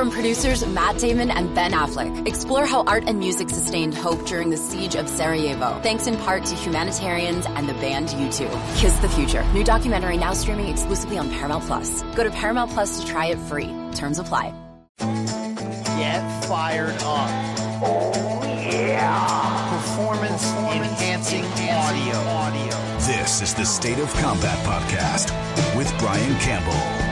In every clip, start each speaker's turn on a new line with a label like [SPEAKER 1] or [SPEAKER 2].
[SPEAKER 1] From producers Matt Damon and Ben Affleck, explore how art and music sustained hope during the siege of Sarajevo, thanks in part to humanitarians and the band U2. Kiss the Future. New documentary now streaming exclusively on Paramount Plus. Go to Paramount Plus to try it free. Terms apply.
[SPEAKER 2] Get fired up. Oh, yeah. Performance enhancing audio. audio.
[SPEAKER 3] This is the State of Combat Podcast with Brian Campbell.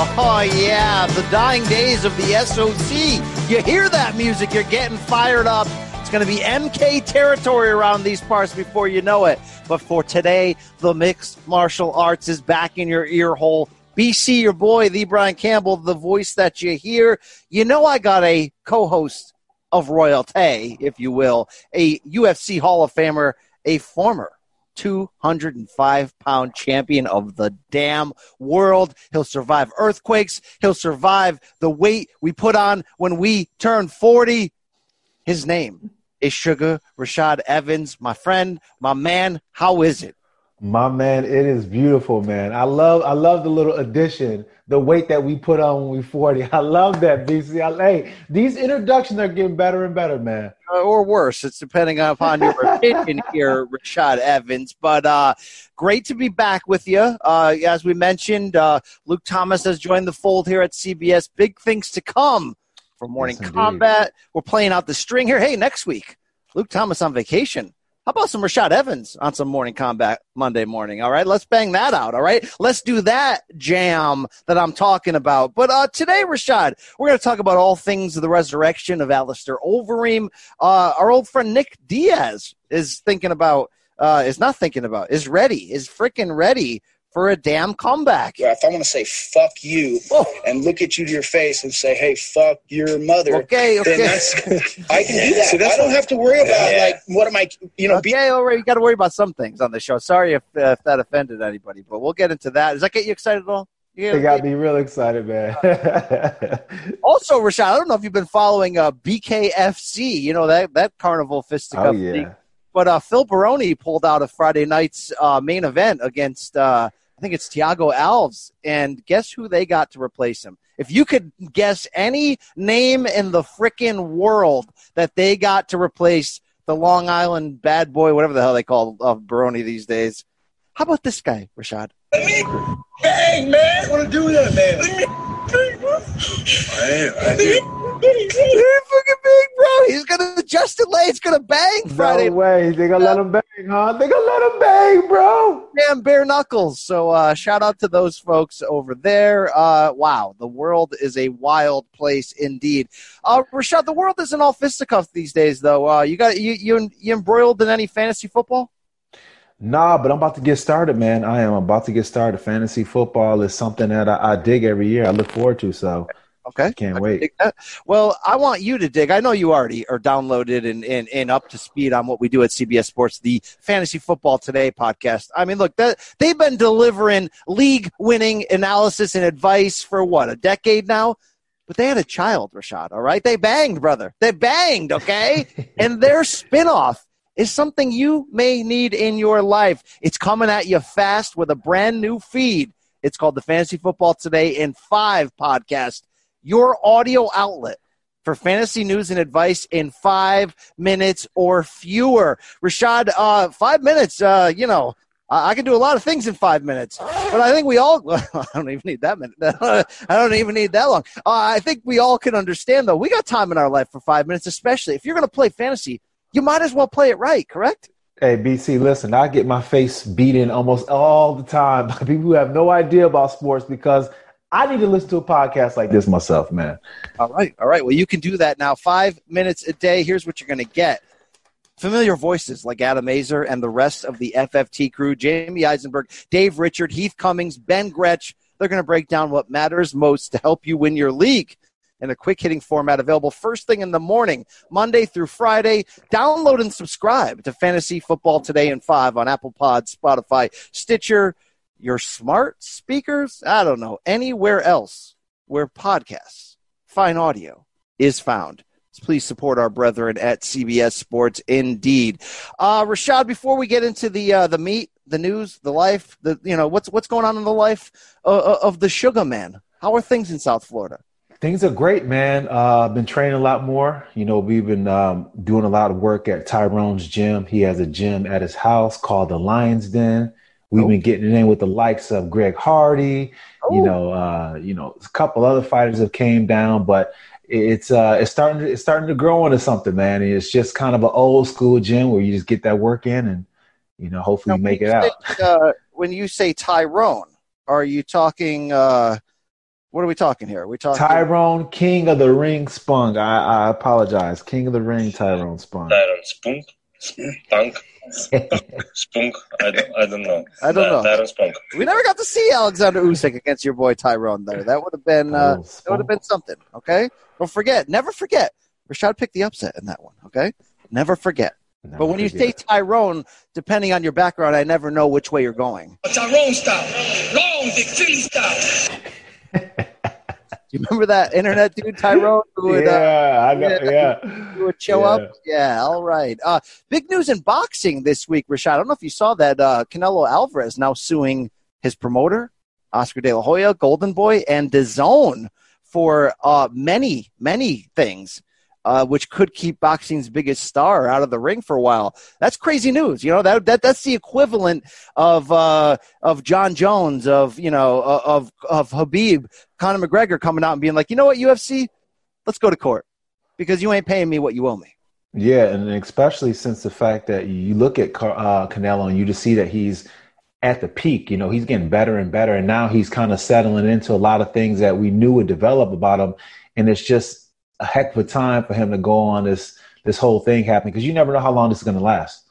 [SPEAKER 2] Oh, yeah, the dying days of the SOC. You hear that music, you're getting fired up. It's going to be MK territory around these parts before you know it. But for today, the mixed martial arts is back in your ear hole. BC, your boy, the Brian Campbell, the voice that you hear. You know, I got a co host of royalty, if you will, a UFC Hall of Famer, a former 205 pound champion of the damn world. He'll survive earthquakes. He'll survive the weight we put on when we turn 40. His name is Sugar Rashad Evans, my friend, my man. How is it?
[SPEAKER 4] My man, it is beautiful, man. I love I love the little addition, the weight that we put on when we 40. I love that, BC. Hey, these introductions are getting better and better, man.
[SPEAKER 2] Uh, or worse. It's depending upon your opinion here, Rashad Evans. But uh, great to be back with you. Uh, as we mentioned, uh, Luke Thomas has joined the fold here at CBS. Big things to come for Morning yes, Combat. We're playing out the string here. Hey, next week, Luke Thomas on vacation. How about some Rashad Evans on some morning combat Monday morning? All right, let's bang that out. All right, let's do that jam that I'm talking about. But uh, today, Rashad, we're going to talk about all things of the resurrection of Alistair Overeem. Uh, our old friend Nick Diaz is thinking about, uh, is not thinking about, is ready, is freaking ready for a damn comeback.
[SPEAKER 5] Yeah, if I'm going to say fuck you oh. and look at you to your face and say, hey, fuck your mother.
[SPEAKER 2] Okay, okay.
[SPEAKER 5] I can do that. So I don't have to worry about, yeah. like, what am I, you know.
[SPEAKER 2] Okay, be- all right. You got to worry about some things on the show. Sorry if, uh, if that offended anybody, but we'll get into that. Does that get you excited at all?
[SPEAKER 4] Yeah, they got me real excited, man.
[SPEAKER 2] also, Rashad, I don't know if you've been following uh, BKFC. You know that that carnival fisticuff
[SPEAKER 4] oh, yeah. League.
[SPEAKER 2] But uh, Phil Baroni pulled out of Friday night's uh, main event against uh, I think it's Thiago Alves. And guess who they got to replace him? If you could guess any name in the frickin' world that they got to replace the Long Island bad boy, whatever the hell they call uh, Baroni these days, how about this guy, Rashad?
[SPEAKER 5] Let me bang, man. I want to do that, man. Let me bang, bro. I, I,
[SPEAKER 2] He's fucking big, bro. He's gonna Justin Lane's gonna bang Friday.
[SPEAKER 4] No way. They gonna let him bang, huh? They gonna let him bang, bro.
[SPEAKER 2] Damn bare knuckles. So uh, shout out to those folks over there. Uh, wow, the world is a wild place indeed. Uh, Rashad, the world isn't all fisticuffs these days, though. Uh, you got you you you embroiled in any fantasy football?
[SPEAKER 4] Nah, but I'm about to get started, man. I am about to get started. Fantasy football is something that I, I dig every year. I look forward to. So
[SPEAKER 2] Okay.
[SPEAKER 4] Can't I wait.
[SPEAKER 2] Well, I want you to dig. I know you already are downloaded and, and, and up to speed on what we do at CBS Sports, the Fantasy Football Today podcast. I mean, look, that, they've been delivering league winning analysis and advice for what, a decade now? But they had a child, Rashad, all right? They banged, brother. They banged, okay? and their spinoff is something you may need in your life. It's coming at you fast with a brand new feed. It's called the Fantasy Football Today in Five podcast your audio outlet for fantasy news and advice in five minutes or fewer. Rashad, uh, five minutes, uh, you know, I can do a lot of things in five minutes, but I think we all, I don't even need that minute. I don't even need that long. Uh, I think we all can understand, though, we got time in our life for five minutes, especially if you're going to play fantasy, you might as well play it right, correct?
[SPEAKER 4] Hey, BC, listen, I get my face beaten almost all the time by people who have no idea about sports because I need to listen to a podcast like this myself, man.
[SPEAKER 2] All right. All right. Well, you can do that now. Five minutes a day. Here's what you're going to get familiar voices like Adam Aizer and the rest of the FFT crew Jamie Eisenberg, Dave Richard, Heath Cummings, Ben Gretch. They're going to break down what matters most to help you win your league in a quick hitting format available first thing in the morning, Monday through Friday. Download and subscribe to Fantasy Football Today in 5 on Apple Pod, Spotify, Stitcher, your smart speakers, I don't know, anywhere else where podcasts, fine audio is found. please support our brethren at CBS Sports Indeed. Uh, Rashad, before we get into the uh, the meat, the news, the life, the you know what's what's going on in the life uh, uh of the Sugar Man. How are things in South Florida?
[SPEAKER 4] Things are great, man. Uh, I've been training a lot more. You know, we've been um, doing a lot of work at Tyrone's gym. He has a gym at his house called the Lions Den. We've oh. been getting in with the likes of Greg Hardy. Oh. You know, uh, you know, a couple other fighters have came down, but it's uh, it's starting to, it's starting to grow into something, man. It's just kind of an old school gym where you just get that work in, and you know, hopefully now, make it
[SPEAKER 2] say,
[SPEAKER 4] out.
[SPEAKER 2] uh, when you say Tyrone, are you talking? Uh, what are we talking here? Are we talking
[SPEAKER 4] Tyrone, King of the Ring Spunk. I, I apologize. King of the Ring, Tyrone Spunk.
[SPEAKER 6] Tyrone Spunk. Spunk. Spunk. I don't, I don't know.
[SPEAKER 2] I don't know.
[SPEAKER 6] Tyrone Spunk.
[SPEAKER 2] We never got to see Alexander Usyk against your boy Tyrone there. That would have been uh, oh, that would have been something. Okay, don't forget. Never forget. Rashad picked the upset in that one. Okay, never forget. Never but when you say Tyrone, depending on your background, I never know which way you're going.
[SPEAKER 5] Tyrone style, long Dick Philly style.
[SPEAKER 2] Do you remember that internet dude Tyrone?
[SPEAKER 4] Who would, uh, yeah, uh, I know. Yeah,
[SPEAKER 2] who would show yeah. up? Yeah, all right. Uh, big news in boxing this week, Rashad. I don't know if you saw that. Uh, Canelo Alvarez now suing his promoter, Oscar De La Hoya, Golden Boy, and DAZN for uh, many, many things uh, which could keep boxing's biggest star out of the ring for a while. That's crazy news. You know that, that that's the equivalent of uh, of Jon Jones, of you know of of Khabib, Conor McGregor coming out and being like, you know what, UFC, let's go to court because you ain't paying me what you owe me.
[SPEAKER 4] Yeah, and especially since the fact that you look at uh, Canelo and you just see that he's at the peak. You know, he's getting better and better, and now he's kind of settling into a lot of things that we knew would develop about him, and it's just a heck of a time for him to go on this this whole thing happening because you never know how long this is going to last.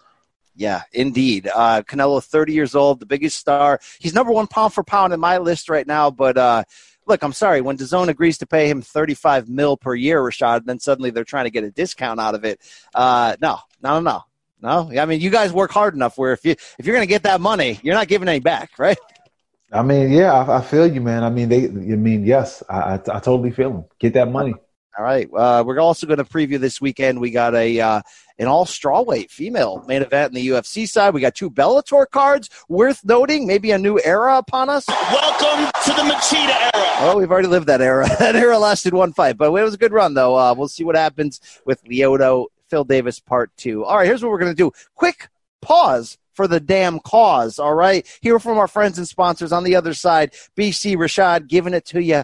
[SPEAKER 2] Yeah, indeed. Uh, Canelo, 30 years old, the biggest star. He's number one pound for pound in my list right now. But uh, look, I'm sorry. When DAZN agrees to pay him 35 mil per year, Rashad, then suddenly they're trying to get a discount out of it. Uh, no, no, no, no. I mean, you guys work hard enough where if you if you're going to get that money, you're not giving any back, right?
[SPEAKER 4] I mean, yeah, I, I, feel you, man. I mean, they. I mean, yes, I, I, I totally feel them. Get that money.
[SPEAKER 2] All right. Uh, we're also going to preview this weekend. We got a uh, an all strawweight female main event in the UFC side. We got two Bellator cards worth noting. Maybe a new era upon us.
[SPEAKER 5] Welcome to the Machida era.
[SPEAKER 2] Oh, we've already lived that era. that era lasted one fight, but it was a good run though. Uh, we'll see what happens with Lyoto, Phil Davis, part two. All right. Here's what we're going to do. Quick pause for the damn cause. All right. Hear from our friends and sponsors on the other side. BC Rashad giving it to you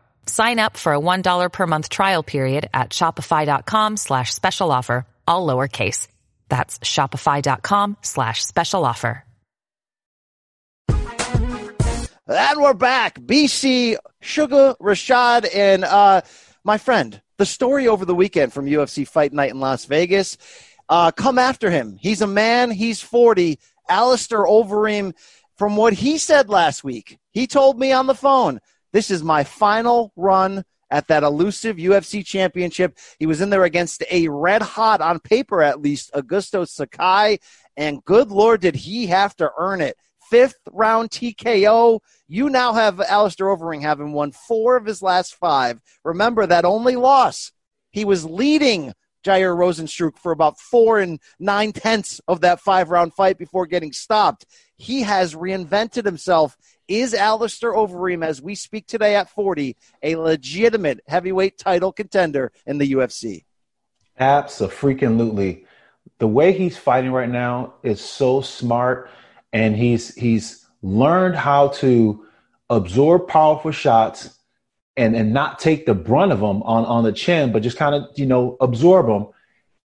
[SPEAKER 7] Sign up for a $1 per month trial period at shopify.com slash special offer, all lowercase. That's shopify.com slash special offer.
[SPEAKER 2] And we're back. BC, Sugar, Rashad, and uh, my friend. The story over the weekend from UFC Fight Night in Las Vegas. Uh, come after him. He's a man. He's 40. Alistair Overeem, from what he said last week, he told me on the phone – this is my final run at that elusive UFC championship. He was in there against a red hot, on paper at least, Augusto Sakai. And good Lord, did he have to earn it. Fifth round TKO. You now have Alistair Overeem having won four of his last five. Remember that only loss. He was leading Jair Rozenstruik for about four and nine tenths of that five round fight before getting stopped. He has reinvented himself is Alistair Overeem, as we speak today at 40, a legitimate heavyweight title contender in the UFC?
[SPEAKER 4] Absolutely. The way he's fighting right now is so smart, and he's he's learned how to absorb powerful shots and and not take the brunt of them on on the chin, but just kind of you know absorb them.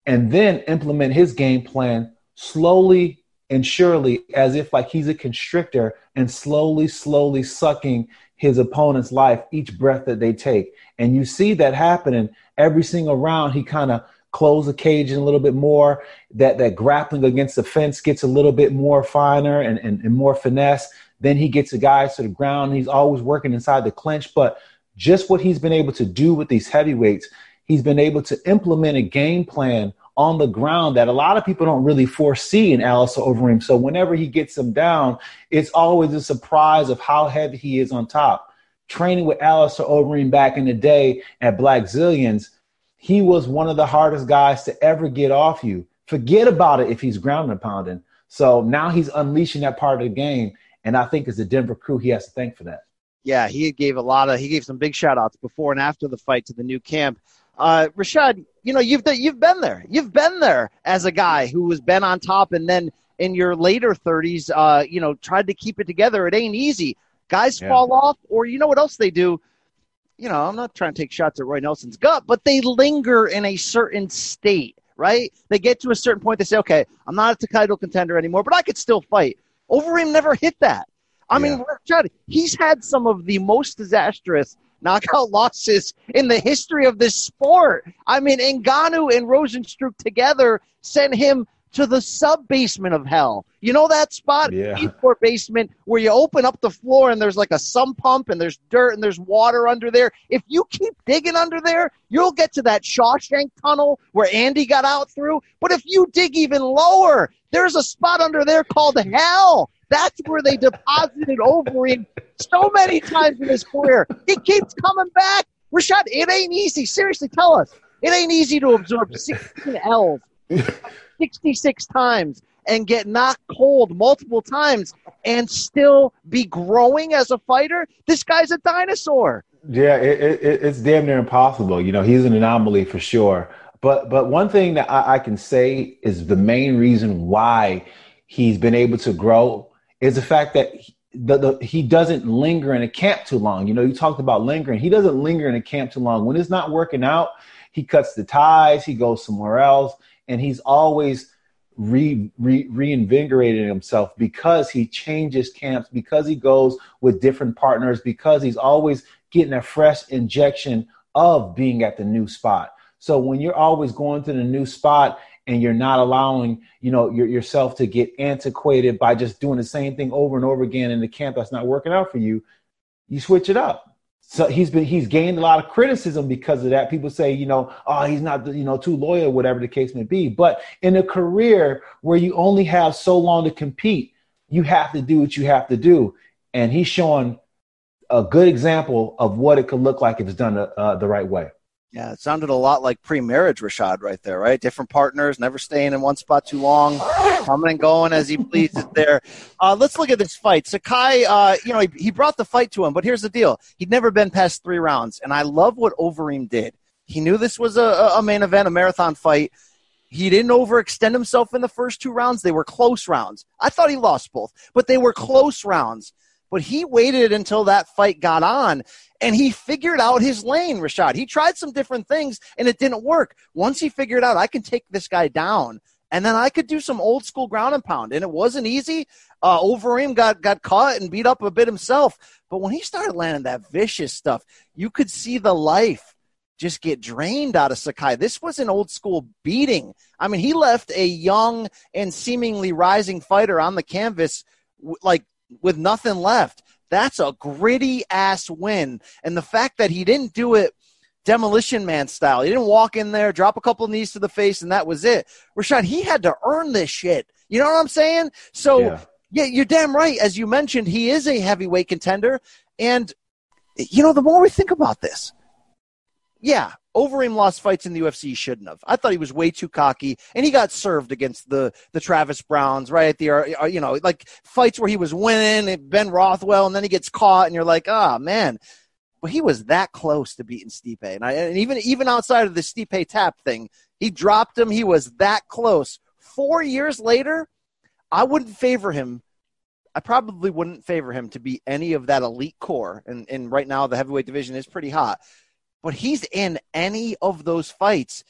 [SPEAKER 4] and then implement his game plan slowly and surely as if like he's a constrictor and slowly slowly sucking his opponent's life each breath that they take. And you see that happening every single round. He kind of close the cage in a little bit more. That that grappling against the fence gets a little bit more finer and, and, and more finesse. Then he gets the guys to the ground. He's always working inside the clinch. But just what he's been able to do with these heavyweights he's been able to implement a game plan on the ground that a lot of people don't really foresee in Alistair Overeem. So whenever he gets him down, it's always a surprise of how heavy he is on top. Training with Alistair Overeem back in the day at Blackzilians, he was one of the hardest guys to ever get off you. Forget about it if he's ground and pounding. So now he's unleashing that part of the game. And I think as the Denver crew he has to thank for that.
[SPEAKER 2] Yeah, he gave a lot of he gave some big shout outs before and after the fight to the new camp. Uh, Rashad, you know you've you've been there. You've been there as a guy who has been on top, and then in your later 30s, uh, you know, tried to keep it together. It ain't easy. Guys yeah. fall off, or you know what else they do? You know, I'm not trying to take shots at Roy Nelson's gut, but they linger in a certain state, right? They get to a certain point, they say, okay, I'm not a title contender anymore, but I could still fight. Overeem never hit that. I yeah. mean, he's had some of the most disastrous knockout losses in the history of this sport. I mean, Ngannou and Rozenstruik together sent him to the sub basement of hell. You know that spot,
[SPEAKER 4] yeah.
[SPEAKER 2] Eastport basement, where you open up the floor and there's like a sump pump and there's dirt and there's water under there. If you keep digging under there, you'll get to that Shawshank tunnel where Andy got out through. But if you dig even lower, there's a spot under there called hell. That's where they deposited Overeem so many times in his career. He keeps coming back. Rashad, it ain't easy. Seriously, tell us. It ain't easy to absorb 16 L's 66 times and get knocked cold multiple times and still be growing as a fighter. This guy's a dinosaur.
[SPEAKER 4] Yeah, it, it, it's damn near impossible. You know, he's an anomaly for sure. But but one thing that I, I can say is the main reason why he's been able to grow is the fact that he, the, the, he doesn't linger in a camp too long. You know, you talked about lingering. He doesn't linger in a camp too long. When it's not working out, he cuts the ties, he goes somewhere else, and he's always re, re, reinvigorating himself because he changes camps, because he goes with different partners, because he's always getting a fresh injection of being at the new spot. So when you're always going to the new spot and you're not allowing you know your, yourself to get antiquated by just doing the same thing over and over again in the camp that's not working out for you you switch it up. So he's been he's gained a lot of criticism because of that. People say you know oh he's not you know too loyal whatever the case may be. But in a career where you only have so long to compete you have to do what you have to do. And he's showing a good example of what it could look like if it's done uh, the right way
[SPEAKER 2] yeah, it sounded a lot like pre-marriage Rashad right there, right? Different partners, never staying in one spot too long, coming and going as he pleases there. Uh, let's look at this fight. Sakai, uh, you know, he, he brought the fight to him, but here's the deal. He'd never been past three rounds, and I love what Overeem did. He knew this was a, a main event, a marathon fight. He didn't overextend himself in the first two rounds. They were close rounds. I thought he lost both, but they were close rounds. But he waited until that fight got on and he figured out his lane, Rashad. He tried some different things and it didn't work. Once he figured out, I can take this guy down and then I could do some old school ground and pound. And it wasn't easy. Uh, Overeem got, got caught and beat up a bit himself. But when he started landing that vicious stuff, you could see the life just get drained out of Sakai. This was an old school beating. I mean, he left a young and seemingly rising fighter on the canvas like with nothing left. That's a gritty ass win. And the fact that he didn't do it demolition man style, he didn't walk in there, drop a couple knees to the face, and that was it. Rashad, he had to earn this shit. You know what I'm saying? So, yeah, yeah you're damn right. As you mentioned, he is a heavyweight contender. And, you know, the more we think about this, yeah, Overeem lost fights in the UFC he shouldn't have. I thought he was way too cocky, and he got served against the the Travis Browns, right? The uh, you know like fights where he was winning, Ben Rothwell, and then he gets caught, and you're like, ah, oh, man. But he was that close to beating Stipe, and, I, and even even outside of the Stipe tap thing, he dropped him. He was that close. Four years later, I wouldn't favor him. I probably wouldn't favor him to be any of that elite core, and and right now the heavyweight division is pretty hot but he's in any of those fights.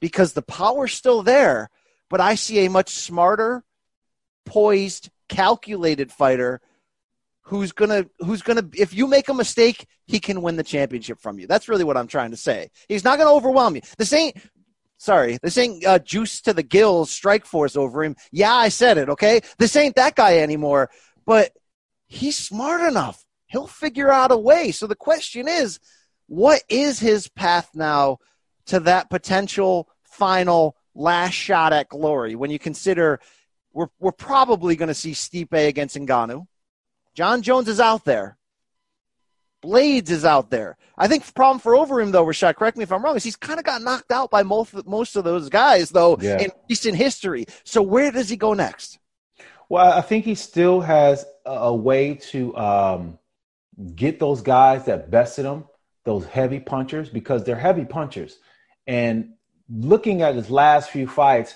[SPEAKER 2] because the power's still there, but I see a much smarter, poised, calculated fighter who's gonna who's gonna if you make a mistake, he can win the championship from you. That's really what I'm trying to say. He's not gonna overwhelm you. This ain't sorry, this ain't uh, juice to the gills Strikeforce Overeem. Yeah, I said it, okay? This ain't that guy anymore, but he's smart enough. He'll figure out a way. So the question is, what is his path now to that potential final last shot at glory when you consider we're, we're probably going to see Stipe against Ngannou. Jon Jones is out there. Blaydes is out there. I think the problem for Overeem, though, Rashad, correct me if I'm wrong, is he's kind of got knocked out by most, most of those guys, though, yeah. in recent history. So where does he go next?
[SPEAKER 4] Well, I think he still has a, way to um, get those guys that bested him, those heavy punchers, because they're heavy punchers. And looking at his last few fights,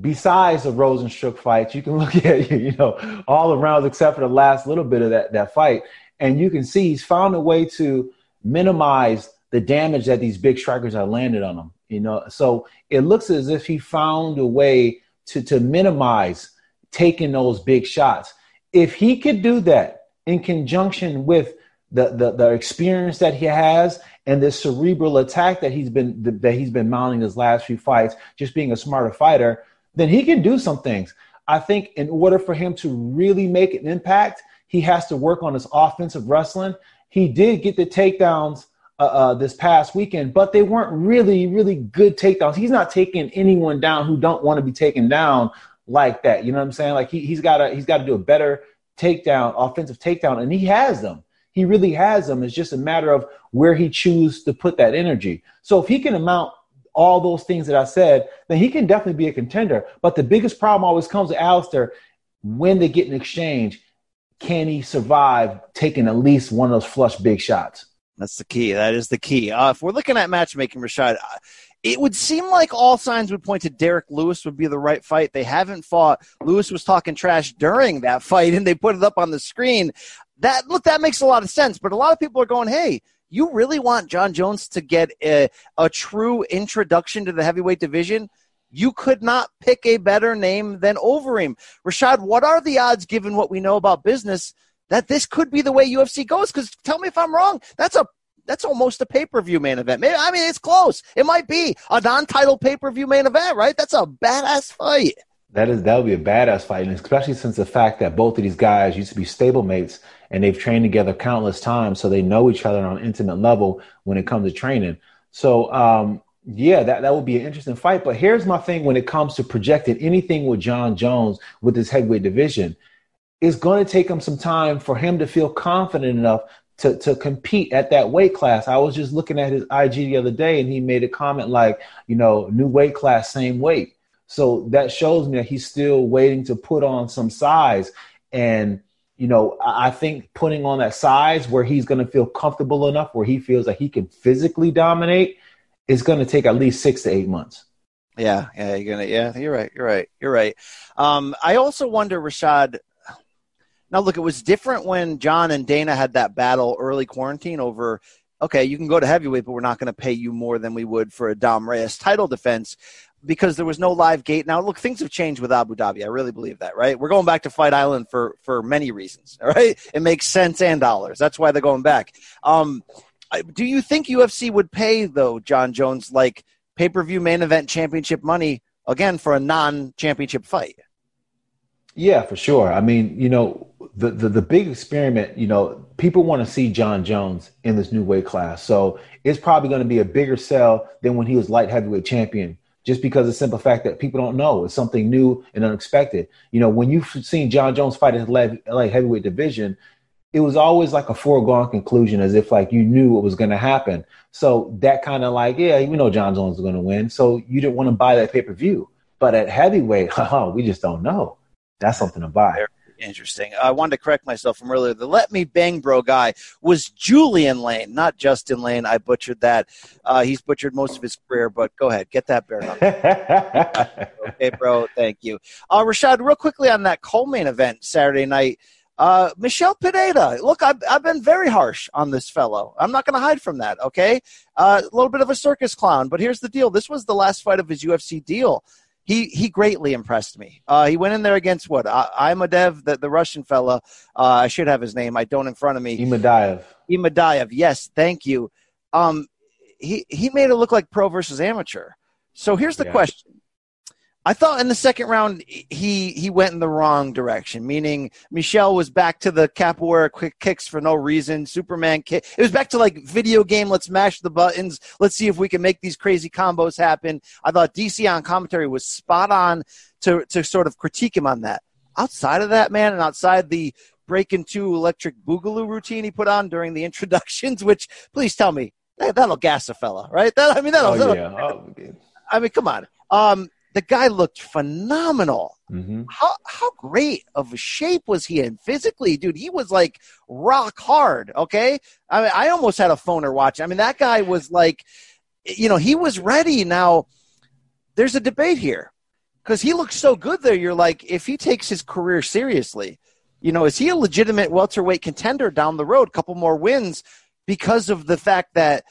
[SPEAKER 4] besides the Rozenstruik fights, you can look at you know all the rounds except for the last little bit of that that fight, and you can see he's found a way to minimize the damage that these big strikers have landed on him. You know, so it looks as if he found a way to to minimize taking those big shots. If he could do that in conjunction with the, the, the experience that he has and this cerebral attack that he's been that he's been mounting his last few fights, just being a smarter fighter, then he can do some things. I think in order for him to really make an impact, he has to work on his offensive wrestling. He did get the takedowns uh, uh, this past weekend, but they weren't really, really good takedowns. He's not taking anyone down who don't want to be taken down like that. You know what I'm saying? Like he, he's got to he's got to do a better takedown, offensive takedown, and he has them. He really has them. It's just a matter of where he chooses to put that energy. So if he can amount all those things that I said, then he can definitely be a contender. But the biggest problem always comes to Alistair when they get an exchange. Can he survive taking at least one of those flush big shots?
[SPEAKER 2] That's the key. That is the key. Uh, if we're looking at matchmaking, Rashad, uh, it would seem like all signs would point to Derrick Lewis would be the right fight. They haven't fought. Lewis was talking trash during that fight, and they put it up on the screen. That look, that makes a lot of sense. But a lot of people are going, "Hey, you really want Jon Jones to get a, a true introduction to the heavyweight division?" You could not pick a better name than Overeem. Rashad, what are the odds, given what we know about business, that this could be the way UFC goes? Because tell me if I'm wrong. That's a that's almost a pay per view main event. Maybe I mean it's close. It might be a non title pay per view main event, right? That's a badass fight.
[SPEAKER 4] That is that would be a badass fight, and especially since the fact that both of these guys used to be stablemates and they've trained together countless times, so they know each other on an intimate level when it comes to training. So um, yeah, that, that would be an interesting fight. But here's my thing when it comes to projecting anything with Jon Jones with his heavyweight division. It's going to take him some time for him to feel confident enough to, to compete at that weight class. I was just looking at his IG the other day and he made a comment like, you know, new weight class, same weight. So that shows me that he's still waiting to put on some size. And, you know, I think putting on that size where he's going to feel comfortable enough, where he feels like he can physically dominate, is going to take at least six to eight months.
[SPEAKER 2] Yeah, yeah, you're gonna. Yeah, you're right. You're right. You're right. Um, I also wonder, Rashad, now, look, it was different when Jon and Dana had that battle early quarantine over. Okay, you can go to heavyweight, but we're not going to pay you more than we would for a Dom Reyes title defense because there was no live gate. Now, look, things have changed with Abu Dhabi. I really believe that, right? We're going back to Fight Island for for many reasons. All right, it makes sense and dollars. That's why they're going back. Um, do you think UFC would pay though, Jon Jones, like pay per view main event championship money again for a non championship fight?
[SPEAKER 4] Yeah, for sure. I mean, you know, the, the, the big experiment, you know, people want to see Jon Jones in this new weight class. So it's probably going to be a bigger sell than when he was light heavyweight champion, just because of the simple fact that people don't know. It's something new and unexpected. You know, when you've seen Jon Jones fight in the light heavyweight division, it was always like a foregone conclusion, as if like you knew what was going to happen. So that kind of like, yeah, you know, Jon Jones is going to win. So you didn't want to buy that pay per view. But at heavyweight, uh-huh, we just don't know that's something to buy.
[SPEAKER 2] Interesting. I wanted to correct myself from earlier. The Let Me Bang Bro guy was Julian Lane, not Justin Lane. I butchered that. Uh, he's butchered most of his career, but go ahead, get that bear up. okay, bro. Thank you. Uh, Rashad, real quickly on that co-main event Saturday night. Uh, Michel Pineda. Look, I've, I've been very harsh on this fellow. I'm not going to hide from that, okay? Uh, a little bit of a circus clown, but here's the deal. This was the last fight of his UFC deal. He, he greatly impressed me. Uh, he went in there against what? I'm Imadaev, the, the Russian fella. Uh, I should have his name. I don't in front of me.
[SPEAKER 4] Imadaev.
[SPEAKER 2] Imadaev. Yes, thank you. Um, he, he made it look like pro versus amateur. So here's the
[SPEAKER 4] Yeah.
[SPEAKER 2] question. I thought in the second round he he went in the wrong direction, meaning Michel was back to the capoeira quick kicks for no reason. Superman kick. It was back to like video game. Let's mash the buttons. Let's see if we can make these crazy combos happen. I thought DC on commentary was spot on to to sort of critique him on that. Outside of that, man, and outside the break into electric boogaloo routine he put on during the introductions, which please tell me that, that'll gas a fella, right? That I mean that'll,
[SPEAKER 4] Oh, yeah. Oh.
[SPEAKER 2] I mean, come on. Um, the guy looked phenomenal.
[SPEAKER 4] hmm
[SPEAKER 2] How how great of a shape was he in physically, dude? He was like rock hard. Okay, I mean, I almost had a phoner watching. I mean, that guy was like, you know, he was ready. Now, there's a debate here because he looks so good there. You're like, if he takes his career seriously, you know, is he a legitimate welterweight contender down the road? couple more wins because of the fact that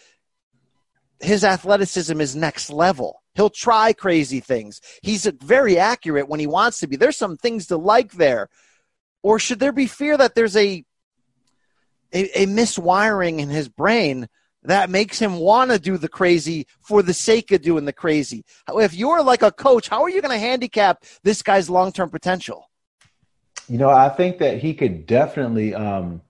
[SPEAKER 2] his athleticism is next level. He'll try crazy things. He's very accurate when he wants to be. There's some things to like there. Or should there be fear that there's a a, a miswiring in his brain that makes him want to do the crazy for the sake of doing the crazy? If you're like a coach, how are you going to handicap this guy's long-term potential?
[SPEAKER 4] You know, I think that he could definitely um,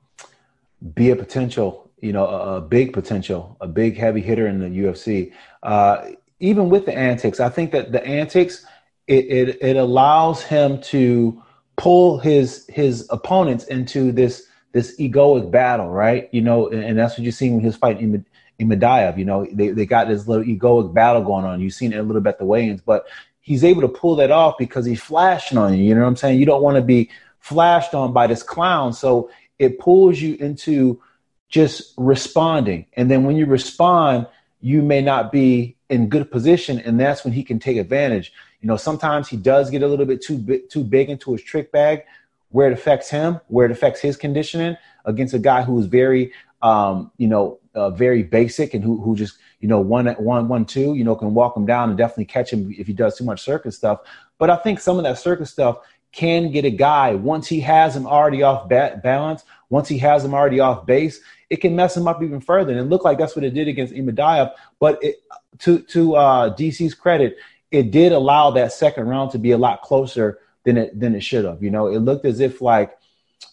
[SPEAKER 4] be a potential, you know, a, a big potential, a big heavy hitter in the UFC. Uh, even with the antics, I think that the antics it, it it allows him to pull his his opponents into this this egoic battle, right? You know, and, and that's what you see when he was fighting Im- Imadaev. You know, they they got this little egoic battle going on. You've seen it a little bit at the weigh-ins, but he's able to pull that off because he's flashing on you. You know what I'm saying? You don't want to be flashed on by this clown, so it pulls you into just responding. And then when you respond, you may not be in good position, and that's when he can take advantage. You know, sometimes he does get a little bit too big, too big into his trick bag, where it affects him, where it affects his conditioning against a guy who is very, um, you know, uh, very basic and who who just you know one one one two, you know, can walk him down and definitely catch him if he does too much circus stuff. But I think some of that circus stuff can get a guy once he has him already off ba- balance, once he has him already off base, it can mess him up even further. And it looked like that's what it did against Imadaev. But it, to to uh, DC's credit, it did allow that second round to be a lot closer than it than it should have. You know, it looked as if like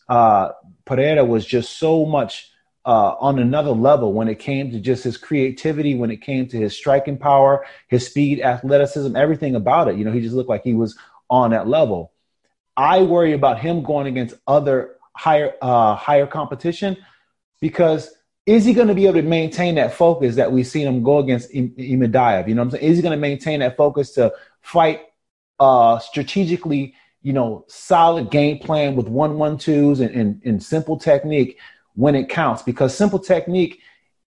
[SPEAKER 4] uh, Pereira was just so much uh, on another level when it came to just his creativity, when it came to his striking power, his speed, athleticism, everything about it. You know, he just looked like he was on that level. I worry about him going against other higher uh, higher competition because is he going to be able to maintain that focus that we've seen him go against Im- Imadaev? You know what I'm saying? Is he going to maintain that focus to fight uh, strategically, you know, solid game plan with one one twos and, and, and simple technique when it counts? Because simple technique,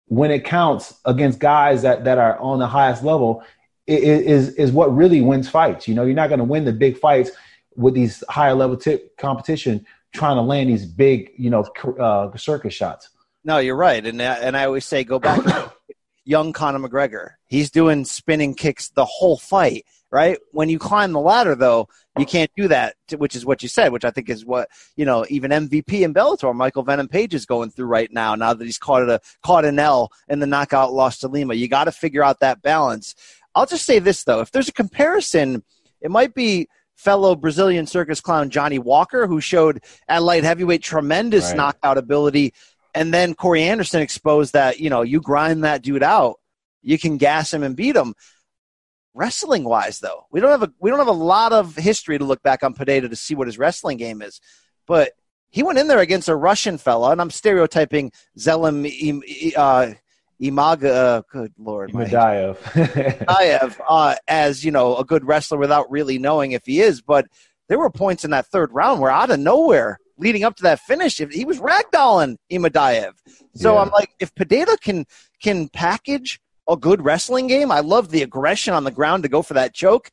[SPEAKER 4] when it counts against guys that, that are on the highest level, is is what really wins fights. You know, you're not going to win the big fights with these higher level tip competition trying to land these big, you know, uh, circus shots.
[SPEAKER 2] No, you're right, and I- and I always say go back young Conor McGregor. He's doing spinning kicks the whole fight, right? When you climb the ladder, though, you can't do that, which is what you said, which I think is what you know. Even MVP in Bellator, Michael Venom Page is going through right now. Now that he's caught a caught an L in the knockout loss to Lima, you got to figure out that balance. I'll just say this though: if there's a comparison, it might be fellow Brazilian circus clown Johnny Walker, who showed at light heavyweight tremendous
[SPEAKER 4] Right.
[SPEAKER 2] knockout ability and then Corey Anderson exposed that you know you grind that dude out, you can gas him and beat him. Wrestling wise, though, we don't have a we don't have a lot of history to look back on Pineda to see what his wrestling game is, but he went in there against a Russian fella, and I'm stereotyping Zelim uh, Imaga. Uh, good lord, my
[SPEAKER 4] Imadaev.
[SPEAKER 2] Uh, as you know a good wrestler without really knowing if he is. But there were points in that third round where out of nowhere, leading up to that finish, if he was ragdolling Imadaev. So
[SPEAKER 4] Yeah.
[SPEAKER 2] I'm like, if Pineda can can package a good wrestling game, I love the aggression on the ground to go for that choke.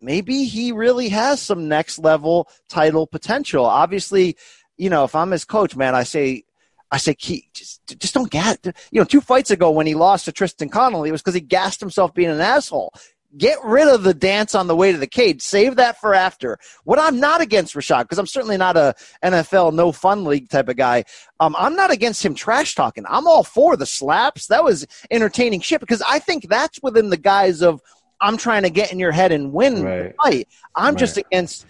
[SPEAKER 2] Maybe he really has some next level title potential. Obviously, you know, if I'm his coach, man, I say, I say, Key, just, just don't get, you know, two fights ago when he lost to Tristan Connelly, it was because he gassed himself being an asshole. Get rid of the dance on the way to the cage. Save that for after. What I'm not against Rashad, because I'm certainly not a NFL no fun league type of guy. Um, I'm not against him trash talking. I'm all for the slaps. That was entertaining shit because I think that's within the guise of I'm trying to get in your head and win
[SPEAKER 4] Right.
[SPEAKER 2] the fight. I'm
[SPEAKER 4] Right.
[SPEAKER 2] just against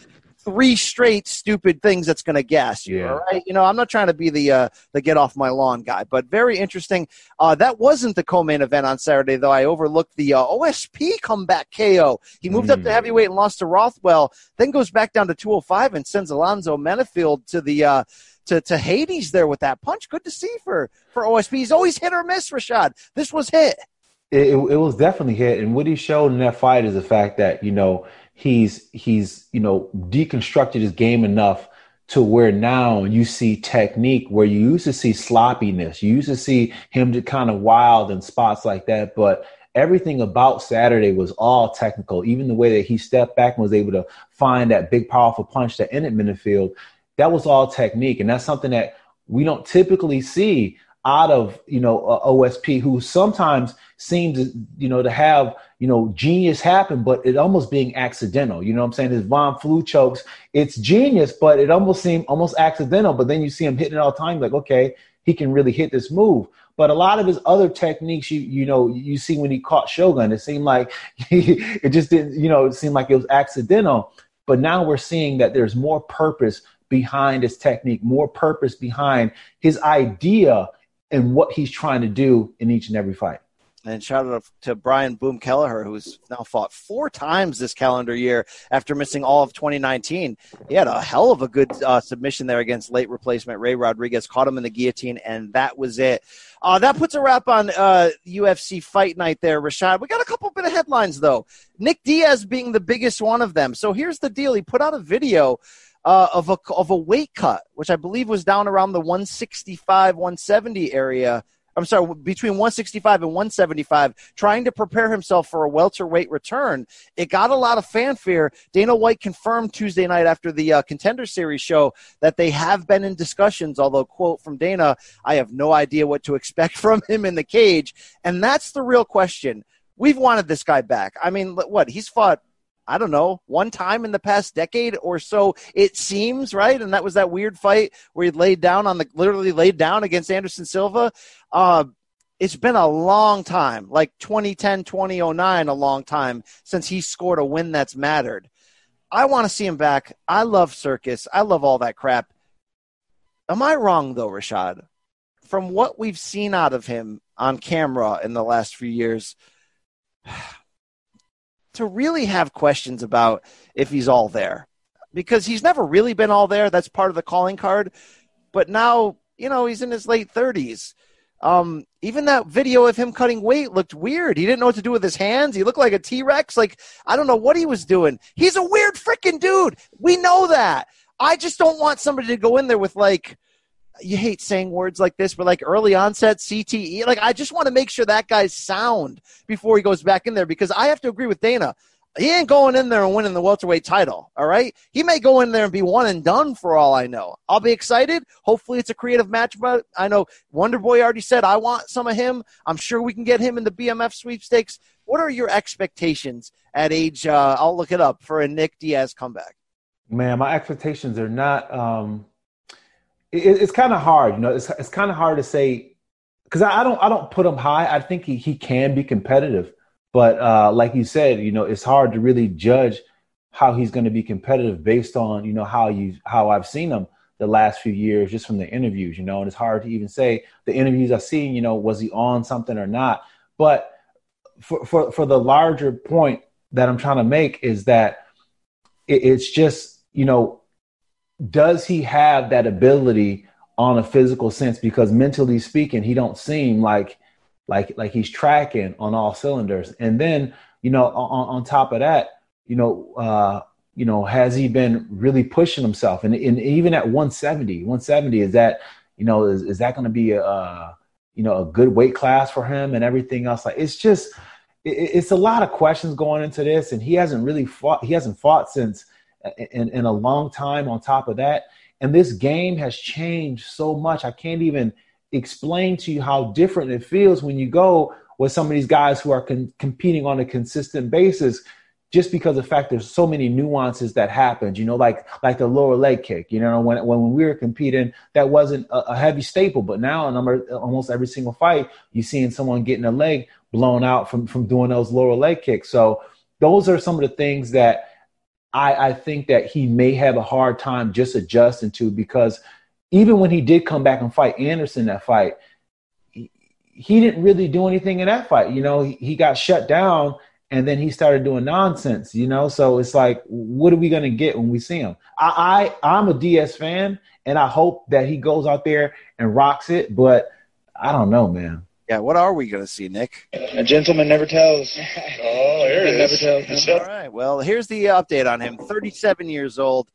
[SPEAKER 2] three straight stupid things that's going to gas you.
[SPEAKER 4] Yeah.
[SPEAKER 2] All right, you know, I'm not trying to be the uh, the get off my lawn guy, but very interesting. Uh, that wasn't the co-main event on Saturday, though. I overlooked the uh, OSP comeback KO. He moved up to
[SPEAKER 4] Mm.
[SPEAKER 2] heavyweight and lost to Rothwell, then goes back down to 205 and sends Alonzo Menifield to the. Uh, to, to Hades there with that punch. Good to see for, for OSP. He's always hit or miss, Rashad. This was hit.
[SPEAKER 4] it, it, it was definitely hit. And what he showed in that fight is the fact that you know he's he's you know deconstructed his game enough to where now you see technique where you used to see sloppiness. You used to see him to kind of wild in spots like that, but everything about Saturday was all technical. Even the way that he stepped back and was able to find that big, powerful punch that ended Menifield, that was all technique, and that's something that we don't typically see out of you know uh, OSP, who sometimes seems you know to have you know genius happen, but it almost being accidental. You know what I'm saying? His Von Flue chokes, it's genius, but it almost seemed almost accidental. But then you see him hitting it all the time, like okay, he can really hit this move. But a lot of his other techniques, you you know, you see when he caught Shogun, it seemed like it just didn't, you know, it seemed like it was accidental. But now we're seeing that there's more purpose behind his technique, more purpose behind his idea and what he's trying to do in each and every fight.
[SPEAKER 2] And shout out to Brian Boom Kelleher, who's now fought four times this calendar year after missing all of 2019. He had a hell of a good uh, submission there against late replacement Ray Rodriguez, caught him in the guillotine, and that was it. Uh, that puts a wrap on uh, UFC Fight Night there, Rashad. We got a couple bit of headlines, though. Nick Diaz being the biggest one of them. So here's the deal. He put out a video uh, of, a, of a weight cut, which I believe was down around the 165, 170 area. I'm sorry, between 165 and 175, trying to prepare himself for a welterweight return. It got a lot of fanfare. Dana White confirmed Tuesday night after the uh, Contender Series show that they have been in discussions, although, quote from Dana, I have no idea what to expect from him in the cage. And that's the real question. We've wanted this guy back. I mean, what? He's fought I don't know, one time in the past decade or so, it seems, right? And that was that weird fight where he laid down on the, literally laid down against Anderson Silva. Uh, it's been a long time, like 2010, 2009, a long time since he scored a win that's mattered. I want to see him back. I love Circus. I love all that crap. Am I wrong, though, Rashad? From what we've seen out of him on camera in the last few years, to really have questions about if he's all there because he's never really been all there. That's part of the calling card. But now, you know, he's in his late 30s. Um, even that video of him cutting weight looked weird. He didn't know what to do with his hands. He looked like a T Rex. Like, I don't know what he was doing. He's a weird freaking dude. We know that. I just don't want somebody to go in there with, like, you hate saying words like this, but like early onset CTE. Like, I just want to make sure that guy's sound before he goes back in there because I have to agree with Dana. He ain't going in there and winning the welterweight title. All right. He may go in there and be one and done for all I know. I'll be excited. Hopefully it's a creative match, but I know Wonder Boy already said I want some of him. I'm sure we can get him in the BMF sweepstakes. What are your expectations at age, uh, I'll look it up for a Nick Diaz comeback?
[SPEAKER 4] Man, my expectations are not. Um, it, it's kind of hard, you know. It's it's kind of hard to say because I, I don't I don't put him high. I think he he can be competitive, but uh, like you said, you know, it's hard to really judge how he's going to be competitive based on you know how you how I've seen him the last few years just from the interviews, you know. And it's hard to even say the interviews I've seen, you know, was he on something or not. But for for for the larger point that I'm trying to make is that it, it's just you know, does he have that ability on a physical sense? Because mentally speaking, he don't seem like like like he's tracking on all cylinders. And then, you know, on, on top of that, you know, uh, you know, has he been really pushing himself? And, and even at 170, 170, is that, you know, is, is that going to be a, you know, a good weight class for him and everything else? Like, it's just, it, it's a lot of questions going into this, and he hasn't really fought. He hasn't fought since in, in a long time on top of that. And this game has changed so much. I can't even explain to you how different it feels when you go with some of these guys who are con- competing on a consistent basis just because of the fact there's so many nuances that happened, you know, like like the lower leg kick. You know, when when we were competing, that wasn't a, a heavy staple, but now in almost every single fight, you're seeing someone getting a leg blown out from from doing those lower leg kicks. So those are some of the things that I, I think that he may have a hard time just adjusting to because even when he did come back and fight Anderson that fight, he, he didn't really do anything in that fight. You know, he, he got shut down and then he started doing nonsense, you know. So it's like, what are we gonna get when we see him? I, I I'm a Diaz fan, and I hope that he goes out there and rocks it. But I don't know, man.
[SPEAKER 2] Yeah, what are we gonna see, Nick?
[SPEAKER 5] A gentleman never tells. Oh, here it is. Never tells.
[SPEAKER 2] All right. Well, here's the update on him. 37 years old.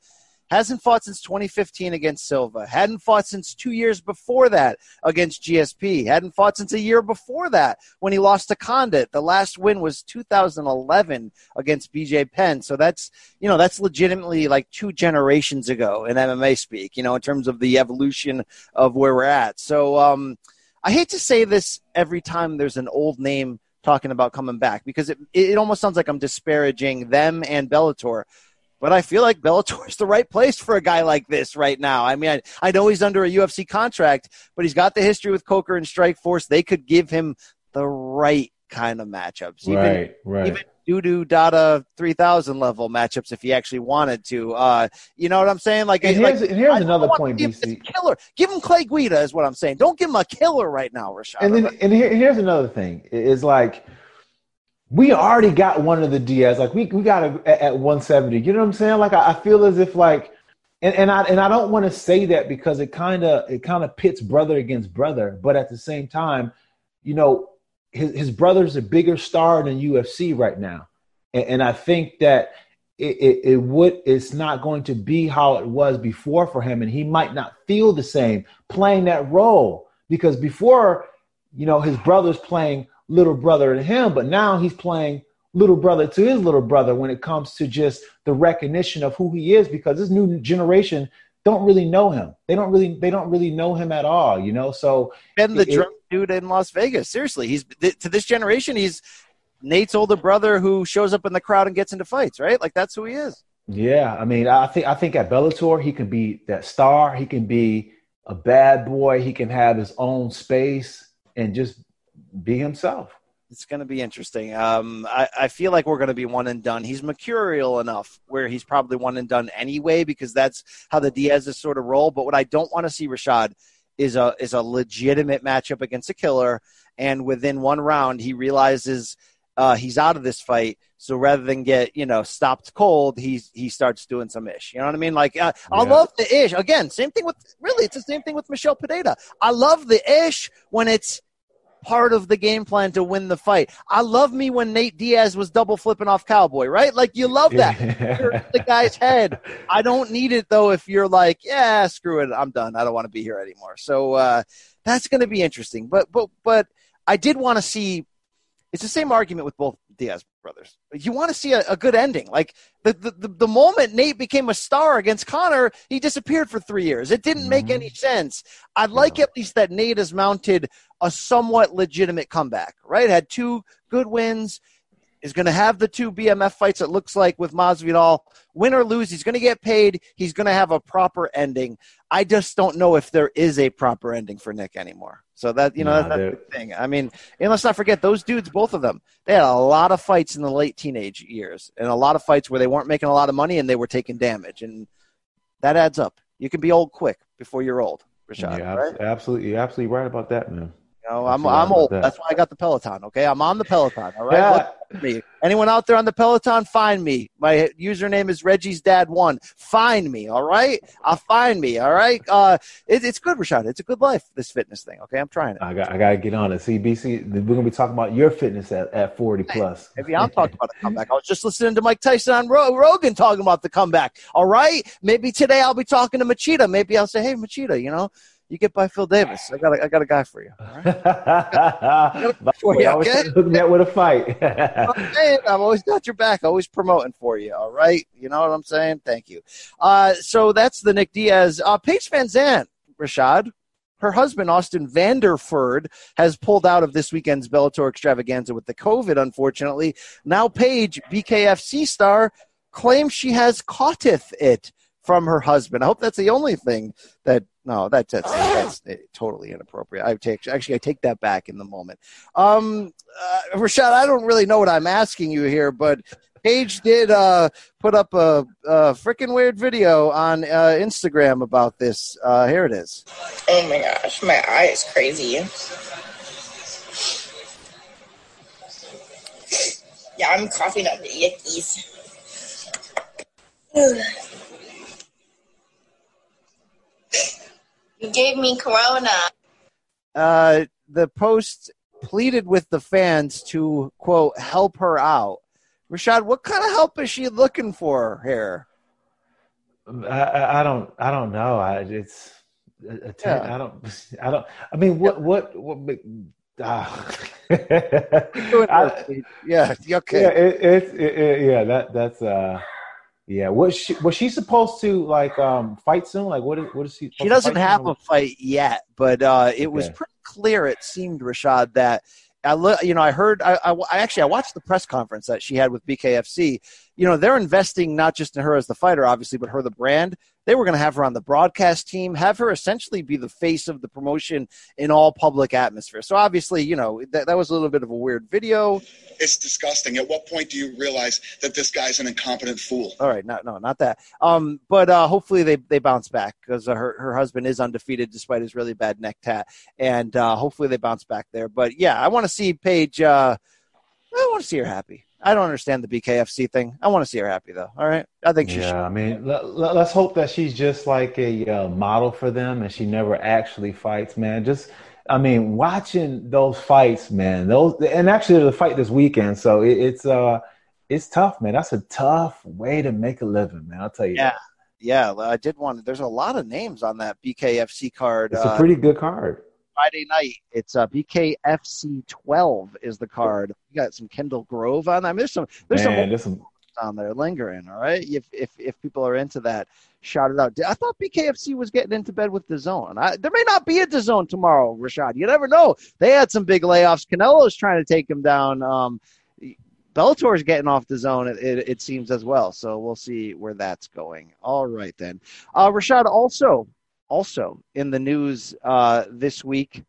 [SPEAKER 2] Hasn't fought since 2015 against Silva. Hadn't fought since two years before that against GSP. Hadn't fought since a year before that when he lost to Condit. The last win was 2011 against BJ Penn. So that's, you know, that's legitimately like two generations ago in MMA speak, you know, in terms of the evolution of where we're at. So, um, I hate to say this every time there's an old name talking about coming back because it, it almost sounds like I'm disparaging them and Bellator but I feel like Bellator is the right place for a guy like this right now. I mean, I, I know he's under a UFC contract, but he's got the history with Coker and Strikeforce. They could give him the right kind of matchups.
[SPEAKER 4] Even, right, right.
[SPEAKER 2] Even Dudu Dada 3000 level matchups if he actually wanted to. Uh, you know what I'm saying? Like,
[SPEAKER 4] and here's,
[SPEAKER 2] like,
[SPEAKER 4] and here's another point, DC.
[SPEAKER 2] Killer. Give him Clay Guida is what I'm saying. Don't give him a killer right now, Rashad.
[SPEAKER 4] And then, and here, here's another thing is like – we already got one of the Diaz. Like we we got it at, at 170. You know what I'm saying? Like I, I feel as if like and, and I and I don't want to say that because it kind of it kind of pits brother against brother, but at the same time, you know, his his brother's a bigger star than UFC right now, and, and I think that it, it, it would it's not going to be how it was before for him, and he might not feel the same playing that role because before, you know, his brother's playing little brother to him, but now he's playing little brother to his little brother when it comes to just the recognition of who he is because this new generation don't really know him. They don't really they don't really know him at all, you know. So
[SPEAKER 2] and the it, drunk dude in Las Vegas. Seriously, he's to this generation he's Nate's older brother who shows up in the crowd and gets into fights, right? Like that's who he is.
[SPEAKER 4] Yeah, I mean, I think I think at Bellator he can be that star. He can be a bad boy. He can have his own space and just be himself.
[SPEAKER 2] It's going to be interesting. Um, I, I, feel like we're going to be one and done. He's mercurial enough where he's probably one and done anyway because that's how the Diaz's sort of roll. But what I don't want to see, Rashad, is a is a legitimate matchup against a killer, and within one round he realizes uh, he's out of this fight. So rather than get you know stopped cold, he he starts doing some ish. You know what I mean? Like uh, yeah. I love the ish. Again, same thing with really it's the same thing with Michel Pereira. I love the ish when it's part of the game plan to win the fight. I love me when Nate Diaz was double flipping off Cowboy, right? Like you love that. the guy's head. I don't need it though if you're like, yeah, screw it, I'm done. I don't want to be here anymore. So uh, that's going to be interesting. But but but I did want to see. It's the same argument with both Diaz brothers. You want to see a, a good ending. Like the, the, the moment Nate became a star against Conor, he disappeared for three years. It didn't make mm-hmm. any sense. I'd like at least that Nate has mounted a somewhat legitimate comeback, right? Had two good wins. Is going to have the two BMF fights, it looks like, with Masvidal. Win or lose, he's going to get paid. He's going to have a proper ending. I just don't know if there is a proper ending for Nick anymore. So that you know nah, that's the thing. I mean, and let's not forget those dudes, both of them. They had a lot of fights in the late teenage years, and a lot of fights where they weren't making a lot of money and they were taking damage, and that adds up. You can be old quick before you're old, Rashad.
[SPEAKER 4] Yeah,
[SPEAKER 2] right?
[SPEAKER 4] absolutely, you're absolutely right about that, man.
[SPEAKER 2] You know, I'm I'm old. That. That's why I got the Peloton. Okay, I'm on the Peloton. All right. Yeah. me. Anyone out there on the Peloton? Find me. My username is Reggie's Dad One. Find me. All right. I'll find me. All right. Uh, it, it's good, Rashad. It's a good life. This fitness thing. Okay, I'm trying it.
[SPEAKER 4] I got I got to get on it. CBC. We're gonna be talking about your fitness at, at 40 plus.
[SPEAKER 2] Maybe I'm talking about a comeback. I was just listening to Mike Tyson on Rogan talking about the comeback. All right. Maybe today I'll be talking to Machida. Maybe I'll say, Hey, Machida, you know you get by Phil Davis. I got a, I got a guy for you. All right?
[SPEAKER 4] for you, okay? Hook me up with a fight.
[SPEAKER 2] I'm, saying, I've always got your back. Always promoting for you. All right. You know what I'm saying? Thank you. Uh, so that's the Nick Diaz. Uh, Paige Van Zant, Rashad. Her husband, Austin Vanderford, has pulled out of this weekend's Bellator extravaganza with the COVID, unfortunately. Now, Paige, BKFC star, claims she has caughteth it from her husband. I hope that's the only thing that no, that's that's, that's totally inappropriate. I take actually I take that back in the moment. Um, uh, Rashad, I don't really know what I'm asking you here, but Paige did uh, put up a, a freaking weird video on uh, Instagram about this. Uh, here it is.
[SPEAKER 8] Oh my gosh, my eye is crazy. Yeah, I'm coughing up the yickies. You gave me corona.
[SPEAKER 2] Uh, the post pleaded with the fans to quote help her out. Rashad, what kind of help is she looking for here?
[SPEAKER 4] I, I don't I don't know. I it's yeah. I don't I don't I mean what what what uh,
[SPEAKER 2] I, yeah okay
[SPEAKER 4] yeah it, it, it, yeah that that's uh yeah, was she was she supposed to like um fight soon? Like what is what is she?
[SPEAKER 2] She doesn't have soon? a fight yet, but uh, it okay. was pretty clear. It seemed Rashad that I look, you know, I heard, I, I, I, actually, I watched the press conference that she had with BKFC. You know, they're investing not just in her as the fighter, obviously, but her the brand. They were going to have her on the broadcast team, have her essentially be the face of the promotion in all public atmosphere. So obviously, you know, that, that was a little bit of a weird video.
[SPEAKER 9] It's disgusting. At what point do you realize that this guy's an incompetent fool?
[SPEAKER 2] All right, no, no, not that. Um, but uh, hopefully they they bounce back because uh, her her husband is undefeated despite his really bad neck tat, and uh, hopefully they bounce back there. But yeah, I want to see Paige. Uh, I want to see her happy. I don't understand the BKFC thing. I want to see her happy though. All right, I think she.
[SPEAKER 4] Yeah,
[SPEAKER 2] should.
[SPEAKER 4] I mean, let, us hope that she's just like a uh, model for them, and she never actually fights. Man, just I mean, watching those fights, man. Those and actually the fight this weekend, so it, it's uh, it's tough, man. That's a tough way to make a living, man. I'll tell you.
[SPEAKER 2] Yeah.
[SPEAKER 4] That.
[SPEAKER 2] Yeah, I did want. There's a lot of names on that BKFC card.
[SPEAKER 4] It's a pretty good card.
[SPEAKER 2] Friday night. It's uh, BKFC 12 is the card. You got some Kendall Grove on. I mean, there's some there's Man, some, there's some on there lingering. All right, if if if people are into that, shout it out. I thought BKFC was getting into bed with DAZN. I, there may not be a DAZN tomorrow, Rashad. You never know. They had some big layoffs. Canelo's trying to take him down. Um, Bellator's getting off DAZN, it, it, it, seems as well. So we'll see where that's going. All right then, uh, Rashad. Also, also in the news uh, this week.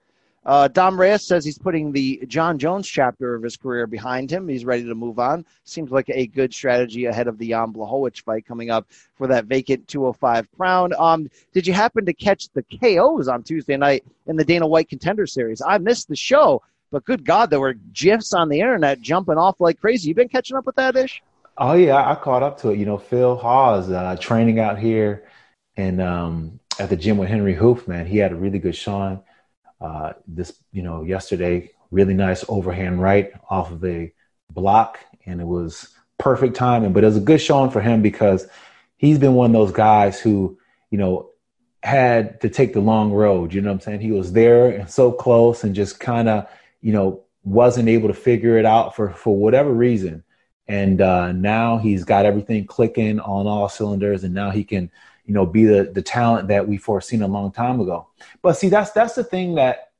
[SPEAKER 2] Uh, Dom Reyes says he's putting the Jon Jones chapter of his career behind him. He's ready to move on. Seems like a good strategy ahead of the Jan Blachowicz fight coming up for that vacant 205 crown. Um, did you happen to catch the KOs on Tuesday night in the Dana White Contender Series? I missed the show, but good God, there were gifs on the internet jumping off like crazy. You been catching up with that, Ish?
[SPEAKER 4] Oh yeah, I caught up to it. You know, Phil Hawes uh, training out here, and um, at the gym with Henri Hooft, man, he had a really good showing. Uh, this, you know, yesterday, really nice overhand right off of a block, and it was perfect timing. But it was a good showing for him because he's been one of those guys who, you know, had to take the long road. You know what I'm saying? He was there and so close, and just kind of, you know, wasn't able to figure it out for for whatever reason. And uh, now he's got everything clicking on all cylinders, and now he can you know, be the the talent that we foreseen a long time ago. But see, that's that's the thing that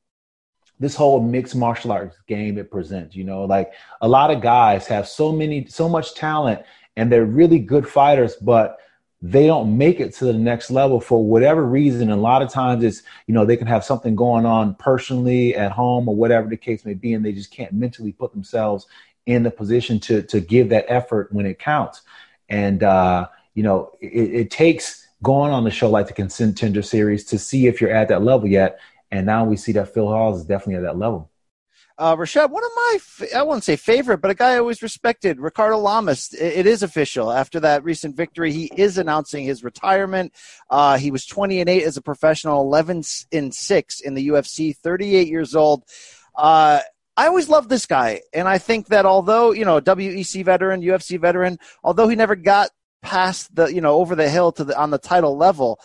[SPEAKER 4] this whole mixed martial arts game it presents. You know, like a lot of guys have so many so much talent and they're really good fighters, but they don't make it to the next level for whatever reason. A lot of times it's, you know, they can have something going on personally at home or whatever the case may be, and they just can't mentally put themselves in the position to to give that effort when it counts. And uh, you know, it, it takes going on the show like the Contender Series to see if you're at that level yet. And now we see that Phil Hawes is definitely at that level.
[SPEAKER 2] Uh, Rashad, one of my, I won't say favorite, but a guy I always respected, Ricardo Lamas. It, it is official. After that recent victory, he is announcing his retirement. Uh, he was 20 and 8 as a professional, 11 and 6 in the UFC, 38 years old. Uh, I always loved this guy. And I think that although, you know, WEC veteran, UFC veteran, although he never got past the you know over the hill to the on the title level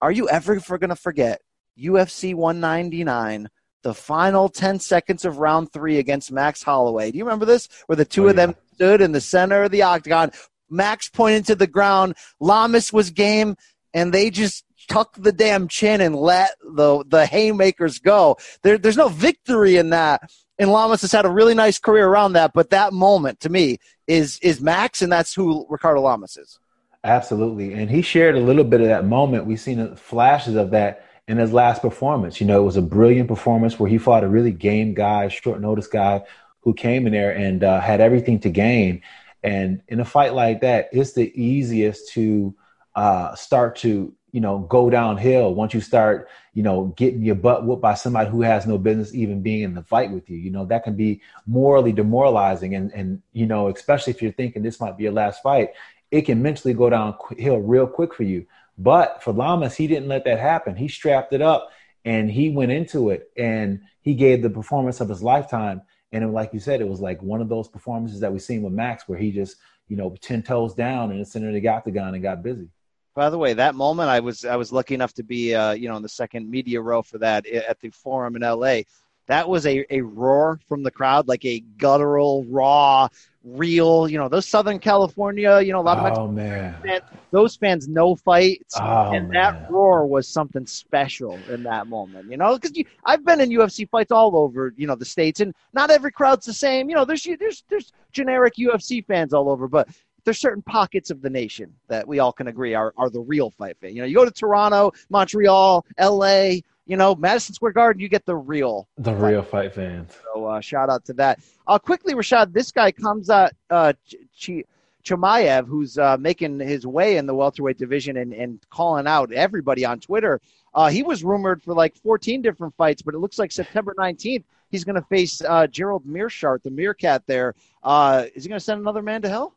[SPEAKER 2] are you ever for going to forget UFC 199, the final 10 seconds of round three against Max Holloway. Do you remember this? Where the two
[SPEAKER 4] Oh,
[SPEAKER 2] of them stood in the center of the octagon. Max pointed to the ground. Lamas was game, and they just tucked the damn chin and let the the haymakers go. There, there's no victory in that. And Lamas has had a really nice career around that, but that moment to me is is Max, and that's who Ricardo Lamas is.
[SPEAKER 4] Absolutely. And he shared a little bit of that moment. We've seen flashes of that in his last performance. You know, it was a brilliant performance where he fought a really game guy, short notice guy who came in there and uh, had everything to gain. And in a fight like that, it's the easiest to uh, start to, you know, go downhill once you start, you know, getting your butt whooped by somebody who has no business even being in the fight with you. You know, that can be morally demoralizing. And, and you know, especially if you're thinking this might be your last fight, it can mentally go downhill real quick for you. But for Lamas, he didn't let that happen. He strapped it up and he went into it and he gave the performance of his lifetime. And it, like you said, it was like one of those performances that we've seen with Max, where he just, you know, ten toes down in the center of the octagon and got busy.
[SPEAKER 2] By the way, that moment I was I was lucky enough to be uh, you know in the second media row for that at the forum in L.A. That was a, a roar from the crowd, like a guttural, raw, real. You know those Southern California, you know a lot of
[SPEAKER 4] oh man,
[SPEAKER 2] fans, those fans no fights,
[SPEAKER 4] oh,
[SPEAKER 2] and
[SPEAKER 4] man.
[SPEAKER 2] that roar was something special in that moment. You know, because I've been in UFC fights all over, you know, the states, and not every crowd's the same. You know, there's there's there's generic UFC fans all over, but there's certain pockets of the nation that we all can agree are, are the real fight fan. You know, you go to Toronto, Montreal, LA, you know, Madison Square Garden, you get the real
[SPEAKER 4] the fight. real fight fans.
[SPEAKER 2] So uh, shout out to that. Uh, quickly, Rashad, this guy comes out, uh, Ch- Chimaev, who's uh, making his way in the welterweight division and, and calling out everybody on Twitter. Uh, he was rumored for like 14 different fights, but it looks like September 19th he's going to face uh, Gerald Meerschaert, the Meerkat. There uh, is he going to send another man to hell?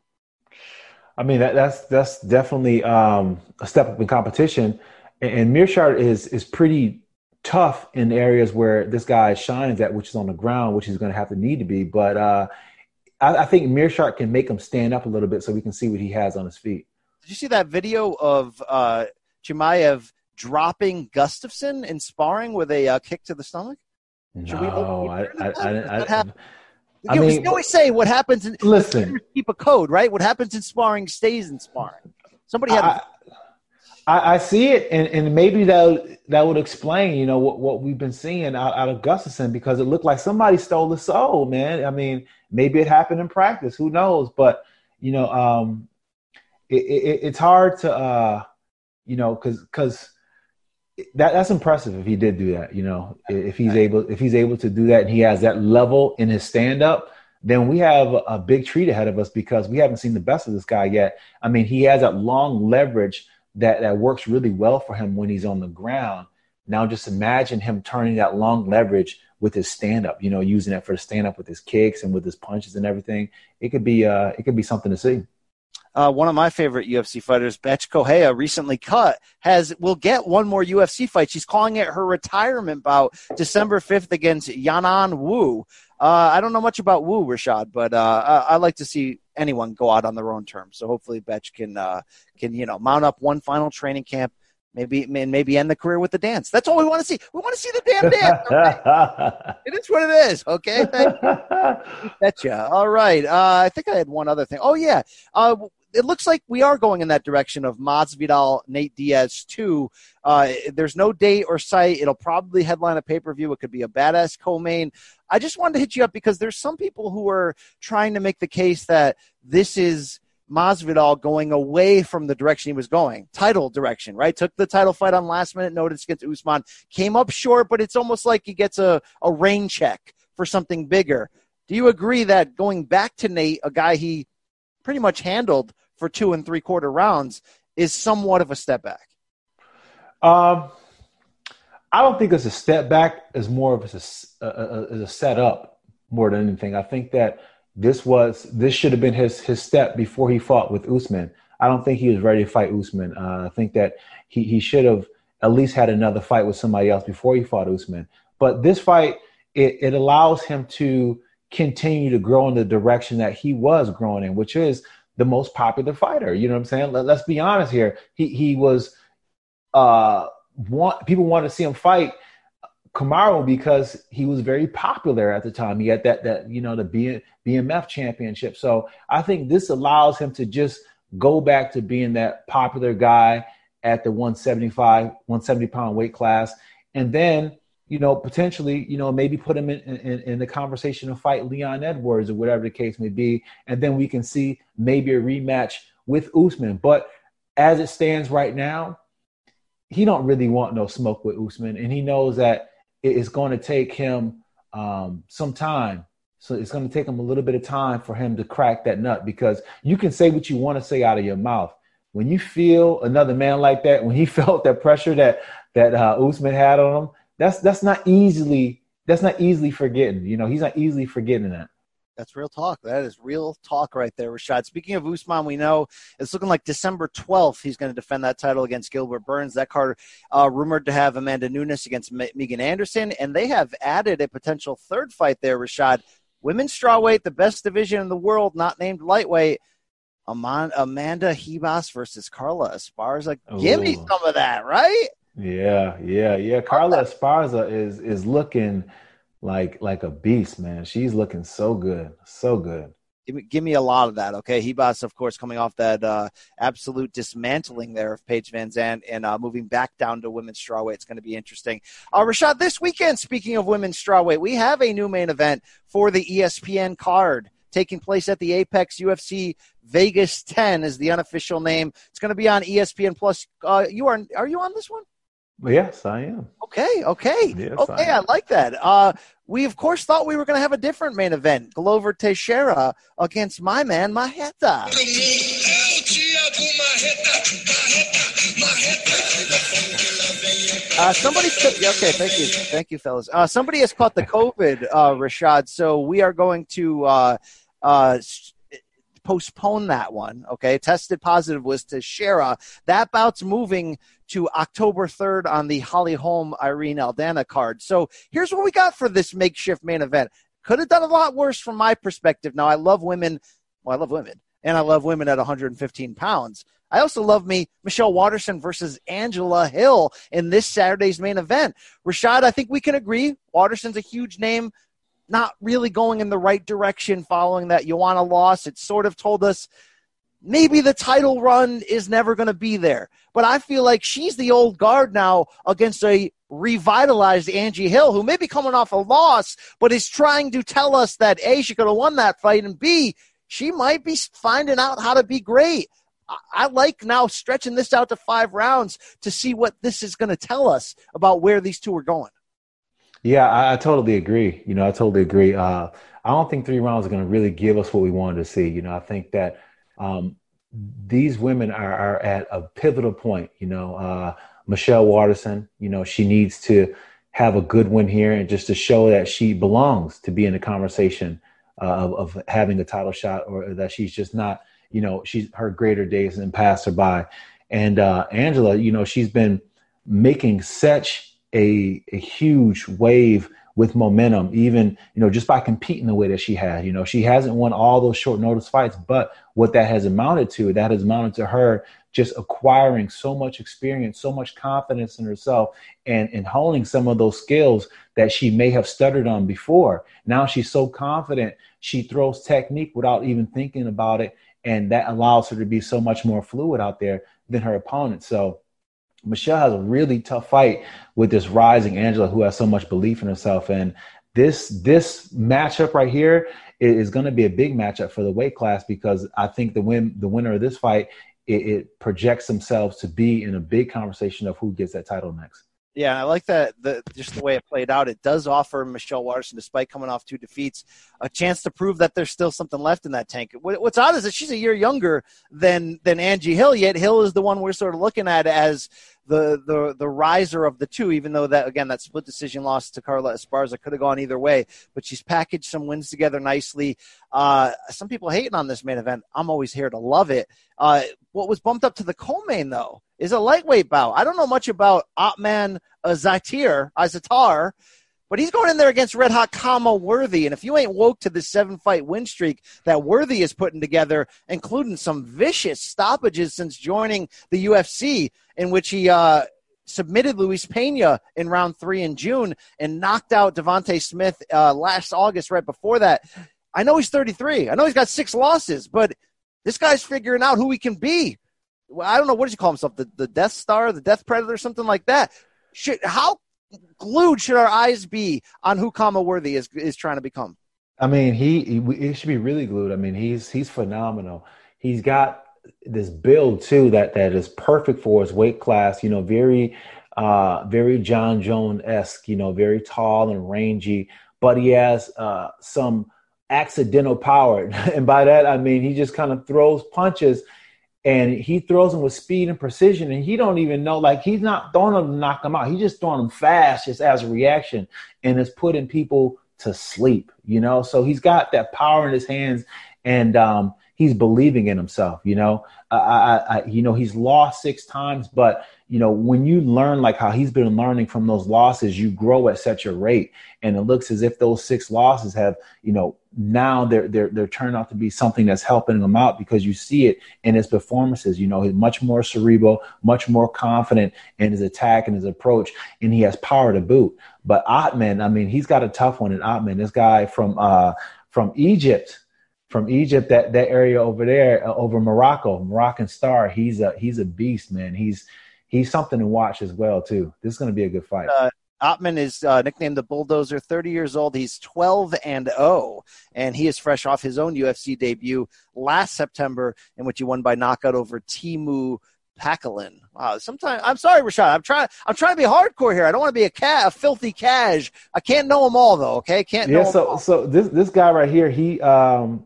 [SPEAKER 4] I mean, that, that's that's definitely um, a step up in competition. And, and Meerschaert is is pretty tough in areas where this guy shines at, which is on the ground, which he's going to have to need to be. But uh, I, I, think Meerschaert can make him stand up a little bit so we can see what he has on his feet.
[SPEAKER 2] Did you see that video of uh, Chimaev dropping Gustafsson in sparring with a uh, kick to the stomach?
[SPEAKER 4] Should no, I, I, I,
[SPEAKER 2] I, I mean, you always say what happens in
[SPEAKER 4] listen.
[SPEAKER 2] Keep a code, right? What happens in sparring stays in sparring. Somebody had.
[SPEAKER 4] I, I, I, see it, and, and maybe that that would explain, you know, what, what we've been seeing out, out of Gustafsson because it looked like somebody stole the soul, man. I mean, maybe it happened in practice, who knows? But you know, um, it, it, it's hard to, uh, you know, because because that that's impressive if he did do that. You know, if he's able if he's able to do that and he has that level in his stand up, then we have a big treat ahead of us because we haven't seen the best of this guy yet. I mean, he has that long leverage that that works really well for him when he's on the ground. Now, just imagine him turning that long leverage with his stand up. You know, using it for the stand up with his kicks and with his punches and everything. It could be uh, it could be something to see.
[SPEAKER 2] Uh, one of my favorite UFC fighters, Bethe Correia, recently cut, has will get one more UFC fight. She's calling it her retirement bout, December fifth against Yanan Wu. Uh, I don't know much about Wu, Rashad, but uh, I, I, like to see anyone go out on their own terms. So hopefully, Bethe can uh, can you know mount up one final training camp, maybe maybe end the career with the dance. That's all we want to see. We want to see the damn dance. Okay? it is what it is. Okay, betcha. All right. Uh, I think I had one other thing. Oh yeah. It looks like we are going in that direction of Masvidal, Nate Diaz too. Uh, there's no date or site. It'll probably headline a pay per view. It could be a badass co-main. I just wanted to hit you up because there's some people who are trying to make the case that this is Masvidal going away from the direction he was going, title direction, right? Took the title fight on last minute notice against Usman, came up short, but it's almost like he gets a, a rain check for something bigger. Do you agree that going back to Nate, a guy he pretty much handled for two and three quarter rounds is somewhat of a step back.
[SPEAKER 4] Um, I don't think it's a step back. As more of a, a, a, a setup more than anything. I think that this was this should have been his his step before he fought with Usman. I don't think he was ready to fight Usman. Uh, I think that he he should have at least had another fight with somebody else before he fought Usman. But this fight it, it allows him to continue to grow in the direction that he was growing in, which is the most popular fighter. You know what I'm saying? Let, us be honest here. He he was uh, want people want to see him fight Kamaru because he was very popular at the time. He had that that you know the B, BMF championship. So I think this allows him to just go back to being that popular guy at the 175, 170 pound weight class, and then you know potentially you know maybe put him in, in, in the conversation to fight Leon Edwards or whatever the case may be, and then we can see maybe a rematch with Usman. But as it stands right now, he don't really want no smoke with Usman, and he knows that it's going to take him um, some time. So it's going to take him a little bit of time for him to crack that nut because you can say what you want to say out of your mouth. When you feel another man like that, when he felt that pressure that that uh, Usman had on him, that's that's not easily that's not easily forgetting. You know, he's not easily forgetting that.
[SPEAKER 2] That's real talk. That is real talk right there, Rashad. Speaking of Usman, we know it's looking like December 12th he's going to defend that title against Gilbert Burns. That card uh, rumored to have Amanda Nunes against Megan Anderson, and they have added a potential third fight there, Rashad. Women's strawweight, the best division in the world, not named lightweight. Amanda Ribas versus Carla Esparza. Give me some of that, right?
[SPEAKER 4] Yeah, yeah, yeah. Carla Esparza is is looking – like like a beast, man. She's looking so good, so good.
[SPEAKER 2] Give me, give me a lot of that, okay? Ribas, of course, coming off that uh, absolute dismantling there of Paige VanZant and uh, moving back down to women's strawweight. It's going to be interesting. Uh, Rashad, this weekend, speaking of women's strawweight, we have a new main event for the ESPN card taking place at the Apex UFC Vegas 10 is the unofficial name. It's going to be on ESPN Plus. Uh, you are are you on this one?
[SPEAKER 4] Yes, I am.
[SPEAKER 2] Okay, okay, yes, okay. I, I, like that. Uh, we of course thought we were going to have a different main event: Glover Teixeira against my man Marreta. Uh, somebody took, okay, thank you, thank you, fellas. Uh, somebody has caught the COVID, uh, Rashad. So we are going to uh, uh, postpone that one. Okay, tested positive was to Teixeira. That bout's moving to October 3rd on the Holly Holm Irene Aldana card. So here's what we got for this makeshift main event. Could have done a lot worse from my perspective. Now I love women. Well, I love women, and I love women at 115 pounds. I also love me Michelle Waterson versus Angela Hill in this Saturday's main event. Rashad, I think we can agree Waterson's a huge name not really going in the right direction following that Joanna loss. It sort of told us maybe the title run is never going to be there. But I feel like she's the old guard now against a revitalized Angie Hill, who may be coming off a loss, but is trying to tell us that A, she could have won that fight, and B, she might be finding out how to be great. I like now stretching this out to five rounds to see what this is going to tell us about where these two are going.
[SPEAKER 4] Yeah, I, I, totally agree. You know, I totally agree. Uh, I don't think three rounds are going to really give us what we wanted to see. You know, I think that um, these women are, are, at a pivotal point. You know, uh, Michelle Waterson, you know, she needs to have a good win here and just to show that she belongs to be in the conversation uh, of, of, having a title shot or that she's just not, you know, she's her greater days and pass her by. And uh, Angela, you know, she's been making such a, a huge wave with momentum, even, you know, just by competing the way that she had. You know, she hasn't won all those short notice fights, but what that has amounted to, that has amounted to her just acquiring so much experience, so much confidence in herself, and, and honing some of those skills that she may have stuttered on before. Now she's so confident, she throws technique without even thinking about it. And that allows her to be so much more fluid out there than her opponent. So, Michelle has a really tough fight with this rising Angela who has so much belief in herself. And this this matchup right here is going to be a big matchup for the weight class because I think the win the winner of this fight it, it projects themselves to be in a big conversation of who gets that title next.
[SPEAKER 2] Yeah, I like that. The just the way it played out, it does offer Michelle Waterson, despite coming off two defeats, a chance to prove that there's still something left in that tank. What's odd is that she's a year younger than than Angie Hill. Yet Hill is the one we're sort of looking at as the the the riser of the two. Even though that again that split decision loss to Carla Esparza could have gone either way, but she's packaged some wins together nicely. Uh, some people hating on this main event. I'm always here to love it. Uh, what was bumped up to the co-main though is a lightweight bout. I don't know much about Ottman Azatir, Azatar, but he's going in there against Red Hot Khama Worthy. And if you ain't woke to the seven fight win streak that Worthy is putting together, including some vicious stoppages since joining the UFC, in which he uh, submitted Luis Pena in round three in June and knocked out Devonte Smith uh, last August, right before that. I know he's 33. I know he's got six losses, but this guy's figuring out who he can be. I don't know what did he call himself, the, the Death Star, the Death Predator, something like that. Should, how glued should our eyes be on who Khama Worthy is is trying to become?
[SPEAKER 4] I mean, he, he it should be really glued. I mean, he's he's phenomenal. He's got this build too that that is perfect for his weight class. You know, very uh very Jon Jones esque. You know, very tall and rangy, but he has uh some accidental power, and by that I mean he just kind of throws punches and he throws them with speed and precision and he don't even know like he's not throwing them to knock them out. He's just throwing them fast just as a reaction and it's putting people to sleep you know? So he's got that power in his hands and um, he's believing in himself you know I, I, I, you know he's lost six times but you know when you learn like how he's been learning from those losses you grow at such a rate and it looks as if those six losses have you know now they're they're they're turned out to be something that's helping him out because you see it in his performances. You know, he's much more cerebral, much more confident in his attack and his approach, and he has power to boot. But Ottman, I mean, he's got a tough one in Ottman. This guy from uh from Egypt, from Egypt, that that area over there, uh, over Morocco, Moroccan star. He's a he's a beast, man. He's he's something to watch as well too. This is going to be a good fight.
[SPEAKER 2] Uh, Ottman is uh, nicknamed the Bulldozer, 30 years old. He's 12 and 0, and he is fresh off his own UFC debut last September, in which he won by knockout over Teemu Packalén. Wow, sometimes I'm sorry, Rashad. I'm trying. I'm trying to be hardcore here. I don't want to be a cat, a filthy cash. I can't know them all though. Okay, can't.
[SPEAKER 4] Yeah. so so this this guy right here, he um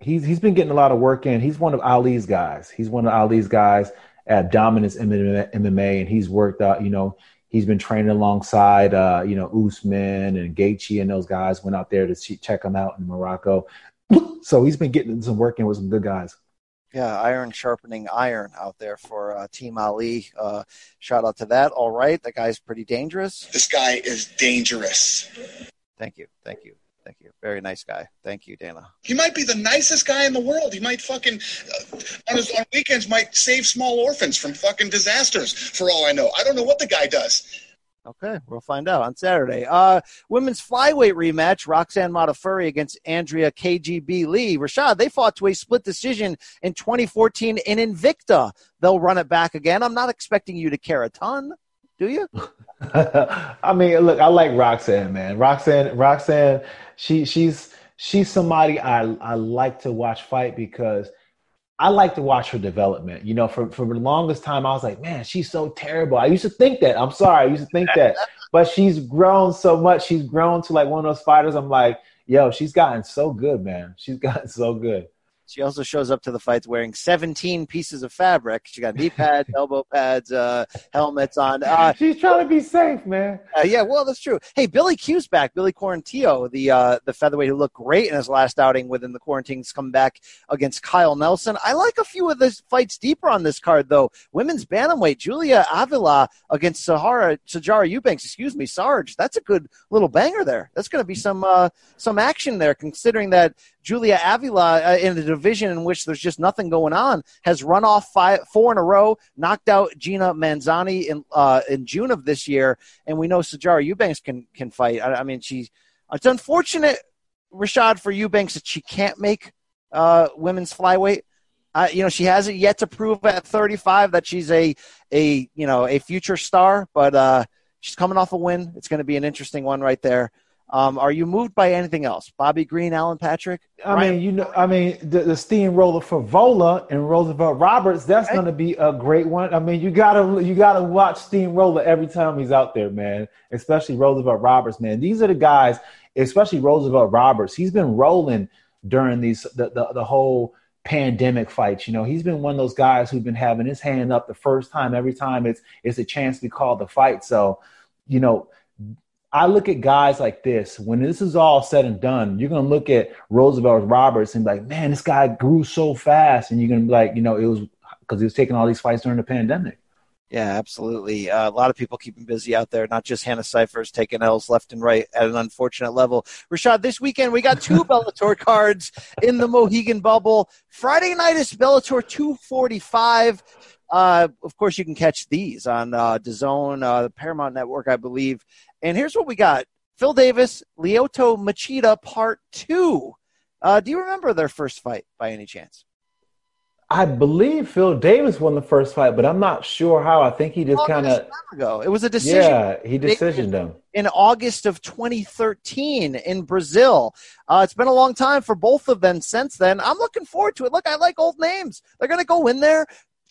[SPEAKER 4] he's he's been getting a lot of work in. He's one of Ali's guys. He's one of Ali's guys at Dominance MMA, and he's worked out. You know, he's been training alongside, uh, you know, Usman and Gaethje and those guys went out there to see, check him out in Morocco. so he's been getting some working with some good guys.
[SPEAKER 2] Yeah, iron sharpening iron out there for uh, Team Ali. Uh, shout out to that. All right, that guy's pretty dangerous.
[SPEAKER 9] This guy is dangerous.
[SPEAKER 2] Thank you, thank you. Thank you. Very nice guy. Thank you, Dana.
[SPEAKER 9] He might be the nicest guy in the world. He might fucking uh, on his on weekends might save small orphans from fucking disasters. For all I know, I don't know what the guy does.
[SPEAKER 2] Okay, we'll find out on Saturday. Uh, women's flyweight rematch: Roxanne Modafferi against Andrea KGB Lee. Rashad, they fought to a split decision in 2014 in Invicta. They'll run it back again. I'm not expecting you to care a ton, do you?
[SPEAKER 4] I mean, look, I like Roxanne, man. Roxanne, Roxanne she she's she's somebody I I like to watch fight because I like to watch her development. You know, for for the longest time I was like, man, she's so terrible. I used to think that. I'm sorry, I used to think that. but she's grown so much. She's grown to like one of those fighters. I'm like, yo, she's gotten so good, man. She's gotten so good.
[SPEAKER 2] She also shows up to the fights wearing 17 pieces of fabric. She got knee pads, elbow pads, uh, helmets on. Uh,
[SPEAKER 4] She's trying to be safe, man.
[SPEAKER 2] Uh, yeah, well, that's true. Hey, Billy Q's back. Billy Quarantillo, the uh, the featherweight who looked great in his last outing within the quarantines, come back against Kyle Nelson. I like a few of the fights deeper on this card, though. Women's bantamweight, Julia Avila against Sahara Sijara Eubanks. Excuse me, Sarge. That's a good little banger there. That's going to be some uh, some action there, considering that Julia Avila uh, in a division in which there's just nothing going on has run off five, four in a row, knocked out Gina Mazany in uh, in June of this year, and we know Sijara Eubanks can can fight. I, I mean, she's it's unfortunate, Rashad, for Eubanks that she can't make uh, women's flyweight. Uh, you know, she hasn't yet to prove at 35 that she's a a you know a future star, but uh, she's coming off a win. It's going to be an interesting one right there. Um, are you moved by anything else? Bobby Green, Alan Patrick?
[SPEAKER 4] I Ryan? mean, you know, I mean, the, the steamroller for Vola and Roosevelt Roberts, that's going to be a great one. I mean, you gotta you gotta watch Steamroller every time he's out there, man. Especially Roosevelt Roberts, man. These are the guys, especially Roosevelt Roberts. He's been rolling during these the, the, the whole pandemic fights. You know, he's been one of those guys who've been having his hand up the first time every time it's it's a chance to call the fight. So, you know I look at guys like this. When this is all said and done, you're gonna look at Roosevelt Roberts and be like, man, this guy grew so fast, and you're gonna be like, you know, it was because he was taking all these fights during the pandemic.
[SPEAKER 2] Yeah, absolutely. Uh, a lot of people keep him busy out there, not just Hannah Cifers taking L's left and right at an unfortunate level. Rashad, this weekend we got two Bellator cards in the Mohegan bubble. Friday night is Bellator 245. Uh, of course, you can catch these on uh, DAZN, uh, the Paramount Network, I believe. And here's what we got: Phil Davis, Lyoto Machida, Part Two. Uh, do you remember their first fight by any chance?
[SPEAKER 4] I believe Phil Davis won the first fight, but I'm not sure how. I think he just kind of
[SPEAKER 2] ago. It was a decision.
[SPEAKER 4] Yeah, he decisioned him
[SPEAKER 2] in August of 2013 in Brazil. Uh, it's been a long time for both of them since then. I'm looking forward to it. Look, I like old names. They're going to go in there.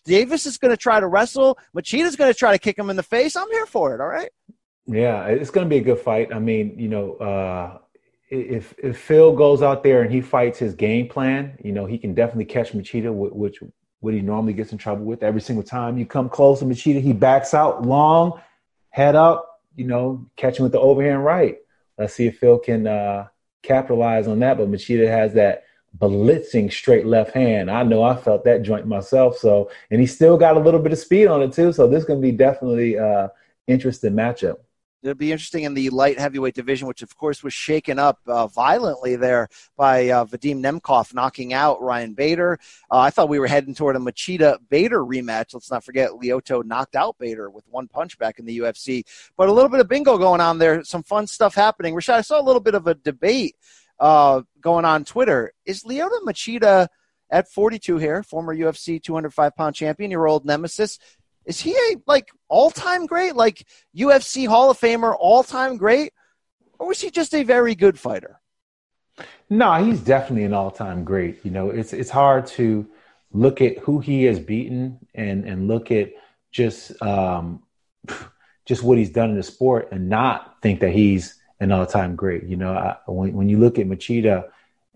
[SPEAKER 2] Davis is going to try to wrestle. Machida's going to try to kick him in the face. I'm here for it. All right.
[SPEAKER 4] Yeah, it's going to be a good fight. I mean, you know, uh, if if Phil goes out there and he fights his game plan, you know, he can definitely catch Machida, which what he normally gets in trouble with every single time you come close to Machida, he backs out long, head up, you know, catching with the overhand right. Let's see if Phil can uh, capitalize on that. But Machida has that blitzing straight left hand. I know I felt that joint myself. So, and he still got a little bit of speed on it too. So this is going to be definitely uh, interesting matchup.
[SPEAKER 2] It'll be interesting in the light heavyweight division, which of course was shaken up uh, violently there by uh, Vadim Nemkov knocking out Ryan Bader. Uh, I thought we were heading toward a Machida Bader rematch. Let's not forget Lyoto knocked out Bader with one punch back in the UFC. But a little bit of bingo going on there. Some fun stuff happening. Rashad, I saw a little bit of a debate uh, going on Twitter. Is Lyoto Machida at 42 here, former UFC 205 pound champion, your old nemesis? Is he a like all time great, like UFC Hall of Famer, all time great, or was he just a very good fighter?
[SPEAKER 4] No, he's definitely an all time great. You know, it's it's hard to look at who he has beaten and and look at just um, just what he's done in the sport and not think that he's an all time great. You know, I, when when you look at Machida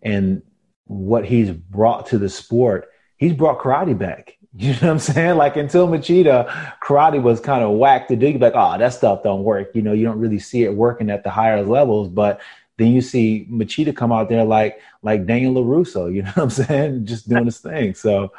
[SPEAKER 4] and what he's brought to the sport, he's brought karate back. You know what I'm saying? Like until Machida, karate was kind of whack to do. You're like, oh, that stuff don't work. You know, you don't really see it working at the higher levels. But then you see Machida come out there like like Daniel LaRusso, you know what I'm saying? Just doing his thing. So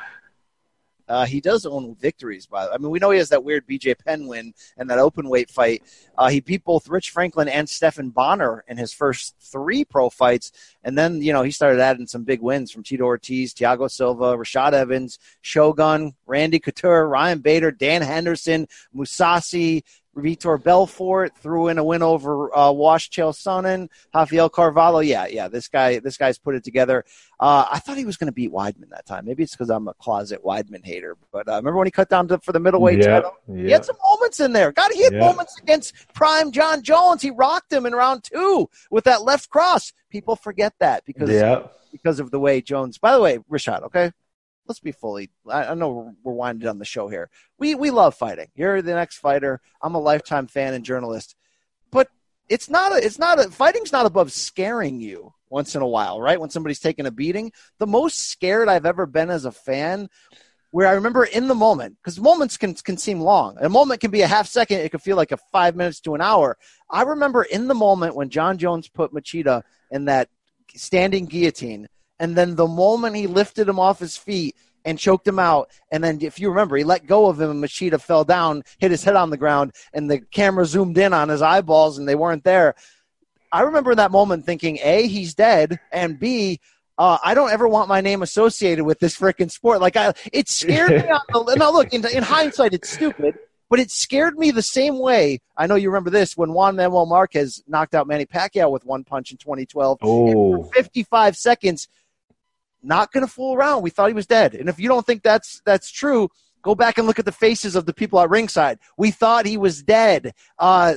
[SPEAKER 2] uh, he does own victories, by the way. I mean, we know he has that weird BJ Penn win and that open weight fight. Uh, he beat both Rich Franklin and Stephan Bonnar in his first three pro fights. And then, you know, he started adding some big wins from Tito Ortiz, Thiago Silva, Rashad Evans, Shogun, Randy Couture, Ryan Bader, Dan Henderson, Mousasi, Vitor Belfort threw in a win over uh, Chael Sonnen, Rafael Carvalho. Yeah, yeah, this guy, this guy's put it together. Uh, I thought he was going to beat Weidman that time. Maybe it's because I'm a closet Weidman hater. But uh, remember when he cut down to, for the middleweight
[SPEAKER 4] yep,
[SPEAKER 2] title?
[SPEAKER 4] Yep.
[SPEAKER 2] He had some moments in there. God, he had yep. moments against Prime Jon Jones. He rocked him in round two with that left cross. People forget that because because of the way Jones. By the way, Rashad, okay, let's be fully I, know we're winding down the show here. We we love fighting. You're the next fighter. I'm a lifetime fan and journalist. But it's not a it's not a fighting's not above scaring you once in a while, right? When somebody's taking a beating. The most scared I've ever been as a fan where I remember in the moment, because moments can, can seem long. A moment can be a half second. It could feel like a five minutes to an hour. I remember in the moment when Jon Jones put Machida in that standing guillotine and then the moment he lifted him off his feet and choked him out, and then if you remember, he let go of him and Machida fell down, hit his head on the ground, and the camera zoomed in on his eyeballs and they weren't there. I remember that moment thinking, A, he's dead, and B, uh, I don't ever want my name associated with this freaking sport. Like, I, it scared me. On the, now, look, in, in hindsight, it's stupid, but it scared me the same way. I know you remember this when Juan Manuel Marquez knocked out Manny Pacquiao with one punch in 2012.
[SPEAKER 4] Oh.
[SPEAKER 2] 55 seconds, not going to fool around. We thought he was dead. And if you don't think that's that's true, go back and look at the faces of the people at ringside. We thought he was dead. Uh,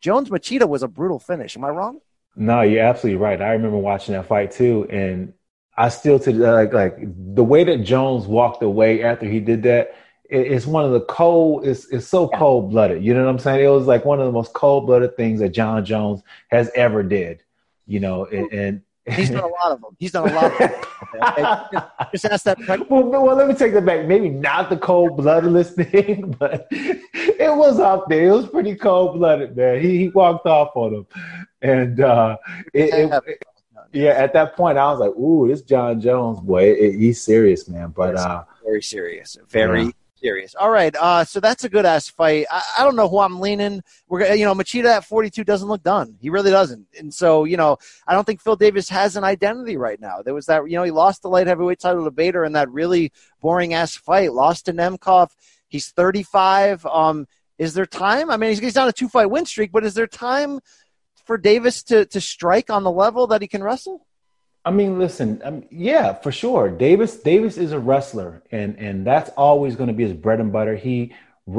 [SPEAKER 2] Jones Machida was a brutal finish. Am I wrong?
[SPEAKER 4] No, you're absolutely right. I remember watching that fight too, and I still to like like the way that Jones walked away after he did that. it's one of the cold. It's it's so cold blooded. You know what I'm saying? It was like one of the most cold blooded things that Jon Jones has ever did. You know, and, and
[SPEAKER 2] He's done a lot of them. He's done a lot of them. Okay? Just ask that.
[SPEAKER 4] Well, well, let me take that back. Maybe not the cold bloodless thing, but it was up there. It was pretty cold blooded, man. He, he walked off on him. And uh, it, it, it, yeah, at that point, I was like, ooh, this Jon Jones, boy, he's serious, man. But uh,
[SPEAKER 2] very serious. Very, yeah. Serious. All right, uh, so that's a good ass fight. I, I don't know who I'm leaning. We're you know Machida at 42 doesn't look done. He really doesn't. And so you know I don't think Phil Davis has an identity right now. There was that you know he lost the light heavyweight title to Bader in that really boring ass fight. Lost to Nemkov. He's 35. Um, is there time? I mean, he's, he's on a two fight win streak, but is there time for Davis to to strike on the level that he can wrestle?
[SPEAKER 4] I mean, listen, um, yeah, for sure. Davis Davis is a wrestler, and and that's always going to be his bread and butter. He,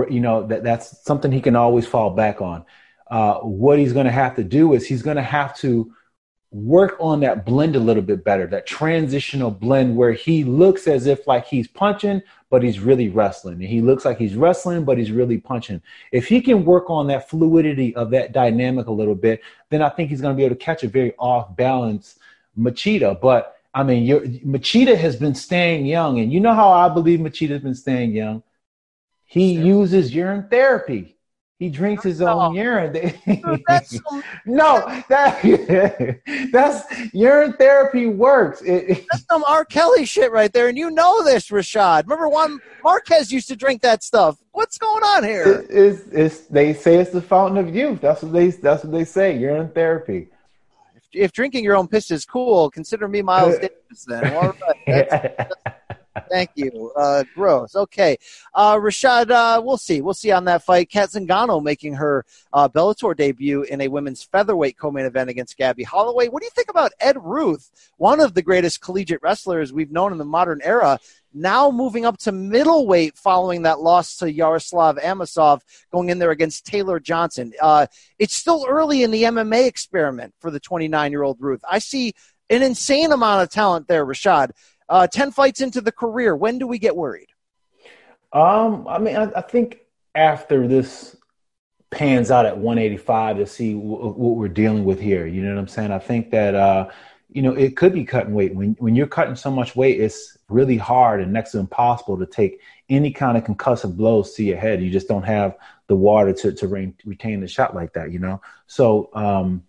[SPEAKER 4] you know, that that's something he can always fall back on. Uh, what he's going to have to do is he's going to have to work on that blend a little bit better, that transitional blend where he looks as if like he's punching, but he's really wrestling. And he looks like he's wrestling, but he's really punching. If he can work on that fluidity of that dynamic a little bit, then I think he's going to be able to catch a very off balance Machida. But I mean, your Machida has been staying young, and you know how I believe Machida's been staying young. He uses urine therapy. He drinks his own oh. urine. no, that that's urine therapy works. It,
[SPEAKER 2] That's some R. Kelly shit right there, and you know this, Rashad. Remember Juan Marquez used to drink that stuff. What's going on here?
[SPEAKER 4] it's, it's they say it's the fountain of youth. That's what they that's what they say. Urine therapy.
[SPEAKER 2] If drinking your own piss is cool, consider me Miles uh, Davis then. All right. That's- Thank you. Uh, gross. Okay. Uh, Rashad, uh, we'll see. We'll see on that fight. Cat Zingano making her uh, Bellator debut in a women's featherweight co-main event against Gabby Holloway. What do you think about Ed Ruth, one of the greatest collegiate wrestlers we've known in the modern era, now moving up to middleweight following that loss to Yaroslav Amosov, going in there against Taylor Johnson. Uh, it's still early in the MMA experiment for the 29-year-old Ruth. I see an insane amount of talent there, Rashad. Uh, 10 fights into the career. When do we get worried?
[SPEAKER 4] Um, I mean, I, I think after this pans out at 185 to see w- what we're dealing with here. You know what I'm saying? I think that uh, you know it could be cutting weight. When when you're cutting so much weight, it's really hard and next to impossible to take any kind of concussive blows to your head. You just don't have the water to to re- retain the shot like that. You know, so. Um,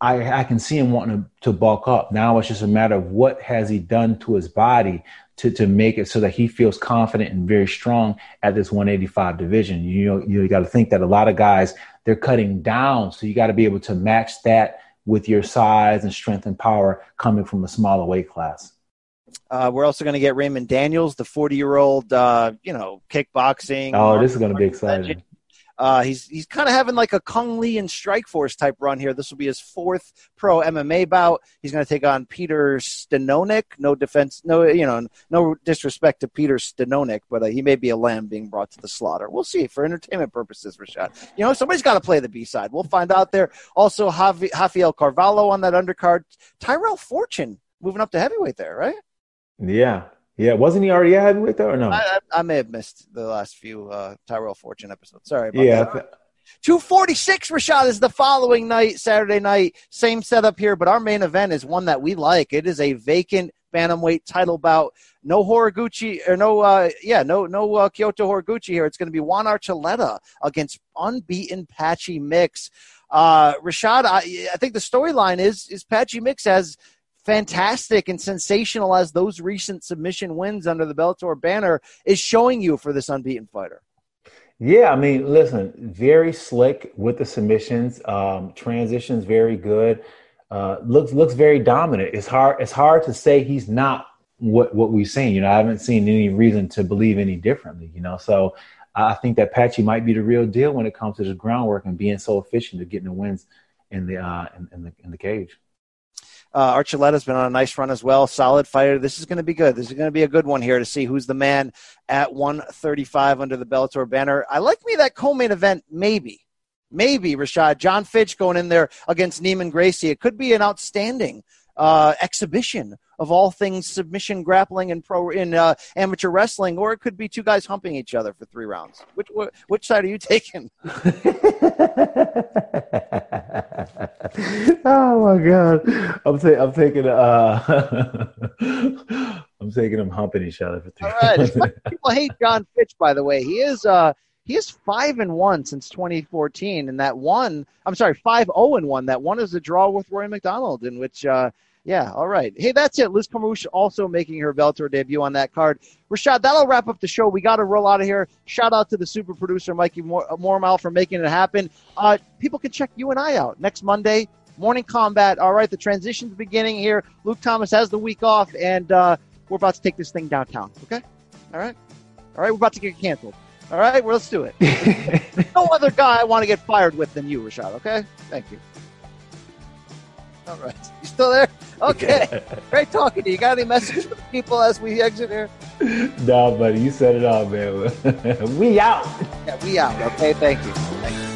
[SPEAKER 4] I, I can see him wanting to, to bulk up. Now it's just a matter of what has he done to his body to, to make it so that he feels confident and very strong at this 185 division. You know, you got to think that a lot of guys they're cutting down, so you got to be able to match that with your size and strength and power coming from a smaller weight class.
[SPEAKER 2] Uh, we're also going to get Raymond Daniels, the 40 year old, uh, you know, kickboxing.
[SPEAKER 4] Oh, this is going to be exciting.
[SPEAKER 2] Uh, he's he's kind of having like a Cung Le and Strikeforce type run here. This will be his fourth pro MMA bout. He's going to take on Peter Stanonik. No defense, no you know, no disrespect to Peter Stanonik, but uh, he may be a lamb being brought to the slaughter. We'll see for entertainment purposes, Rashad. You know, somebody's got to play the B side. We'll find out there. Also, Javi, Carvalho on that undercard. Tyrell Fortune moving up to heavyweight there, right?
[SPEAKER 4] Yeah, yeah. Wasn't he already at heavyweight though, or no?
[SPEAKER 2] I, I, I may have missed the last few uh, Tyrell Fortune episodes. Sorry about
[SPEAKER 4] yeah.
[SPEAKER 2] that. 246 Rashad is the following night, Saturday night. Same setup here, but our main event is one that we like. It is a vacant bantamweight title bout. No Horiguchi or no, uh, yeah, no, no uh, Kyoji Horiguchi here. It's going to be Juan Archuleta against unbeaten Patchy Mix. Uh, Rashad, I, I think the storyline is is Patchy Mix has fantastic and sensational as those recent submission wins under the Bellator banner is showing you for this unbeaten fighter.
[SPEAKER 4] Yeah, I mean, listen, very slick with the submissions, um, transitions very good. Uh, looks looks very dominant. It's hard it's hard to say he's not what what we've seen. You know, I haven't seen any reason to believe any differently. You know, so I think that Patchy might be the real deal when it comes to the groundwork and being so efficient at getting the wins in the uh, in, in the in the cage.
[SPEAKER 2] Uh, Archuleta's been on a nice run as well. Solid fighter. This is going to be good. This is going to be a good one here to see who's the man at 135 under the Bellator banner. I like me that co-main event, maybe. Maybe, Rashad. John Fitch going in there against Neiman Gracie. It could be an outstanding uh, exhibition of all things submission grappling and pro in uh, amateur wrestling, or it could be two guys humping each other for three rounds. Which which side are you taking?
[SPEAKER 4] oh my god, I'm, ta- I'm taking uh, I'm taking them humping each other for three.
[SPEAKER 2] All right, people hate John Fitch. By the way, he is uh he is five and one since 2014, and that one I'm sorry five zero and one. That one is a draw with Rory MacDonald, in which uh Yeah, all right. Hey, that's it. Liz Carmouche also making her Bellator debut on that card. Rashad, that'll wrap up the show. We got to roll out of here. Shout out to the super producer, Mikey Mormal, for making it happen. Uh, people can check you and I out next Monday, Morning Combat. All right, the transition's beginning here. Luke Thomas has the week off, and uh, we're about to take this thing downtown. Okay? All right? All right, we're about to get canceled. All right, well, let's do it. no other guy I want to get fired with than you, Rashad, okay? Thank you. All right. You still there? Okay. Great talking to you. Got any messages for the people as we exit here?
[SPEAKER 4] No, buddy. You said it all, man. we out.
[SPEAKER 2] Yeah, we out. Okay. Thank you. Thank you.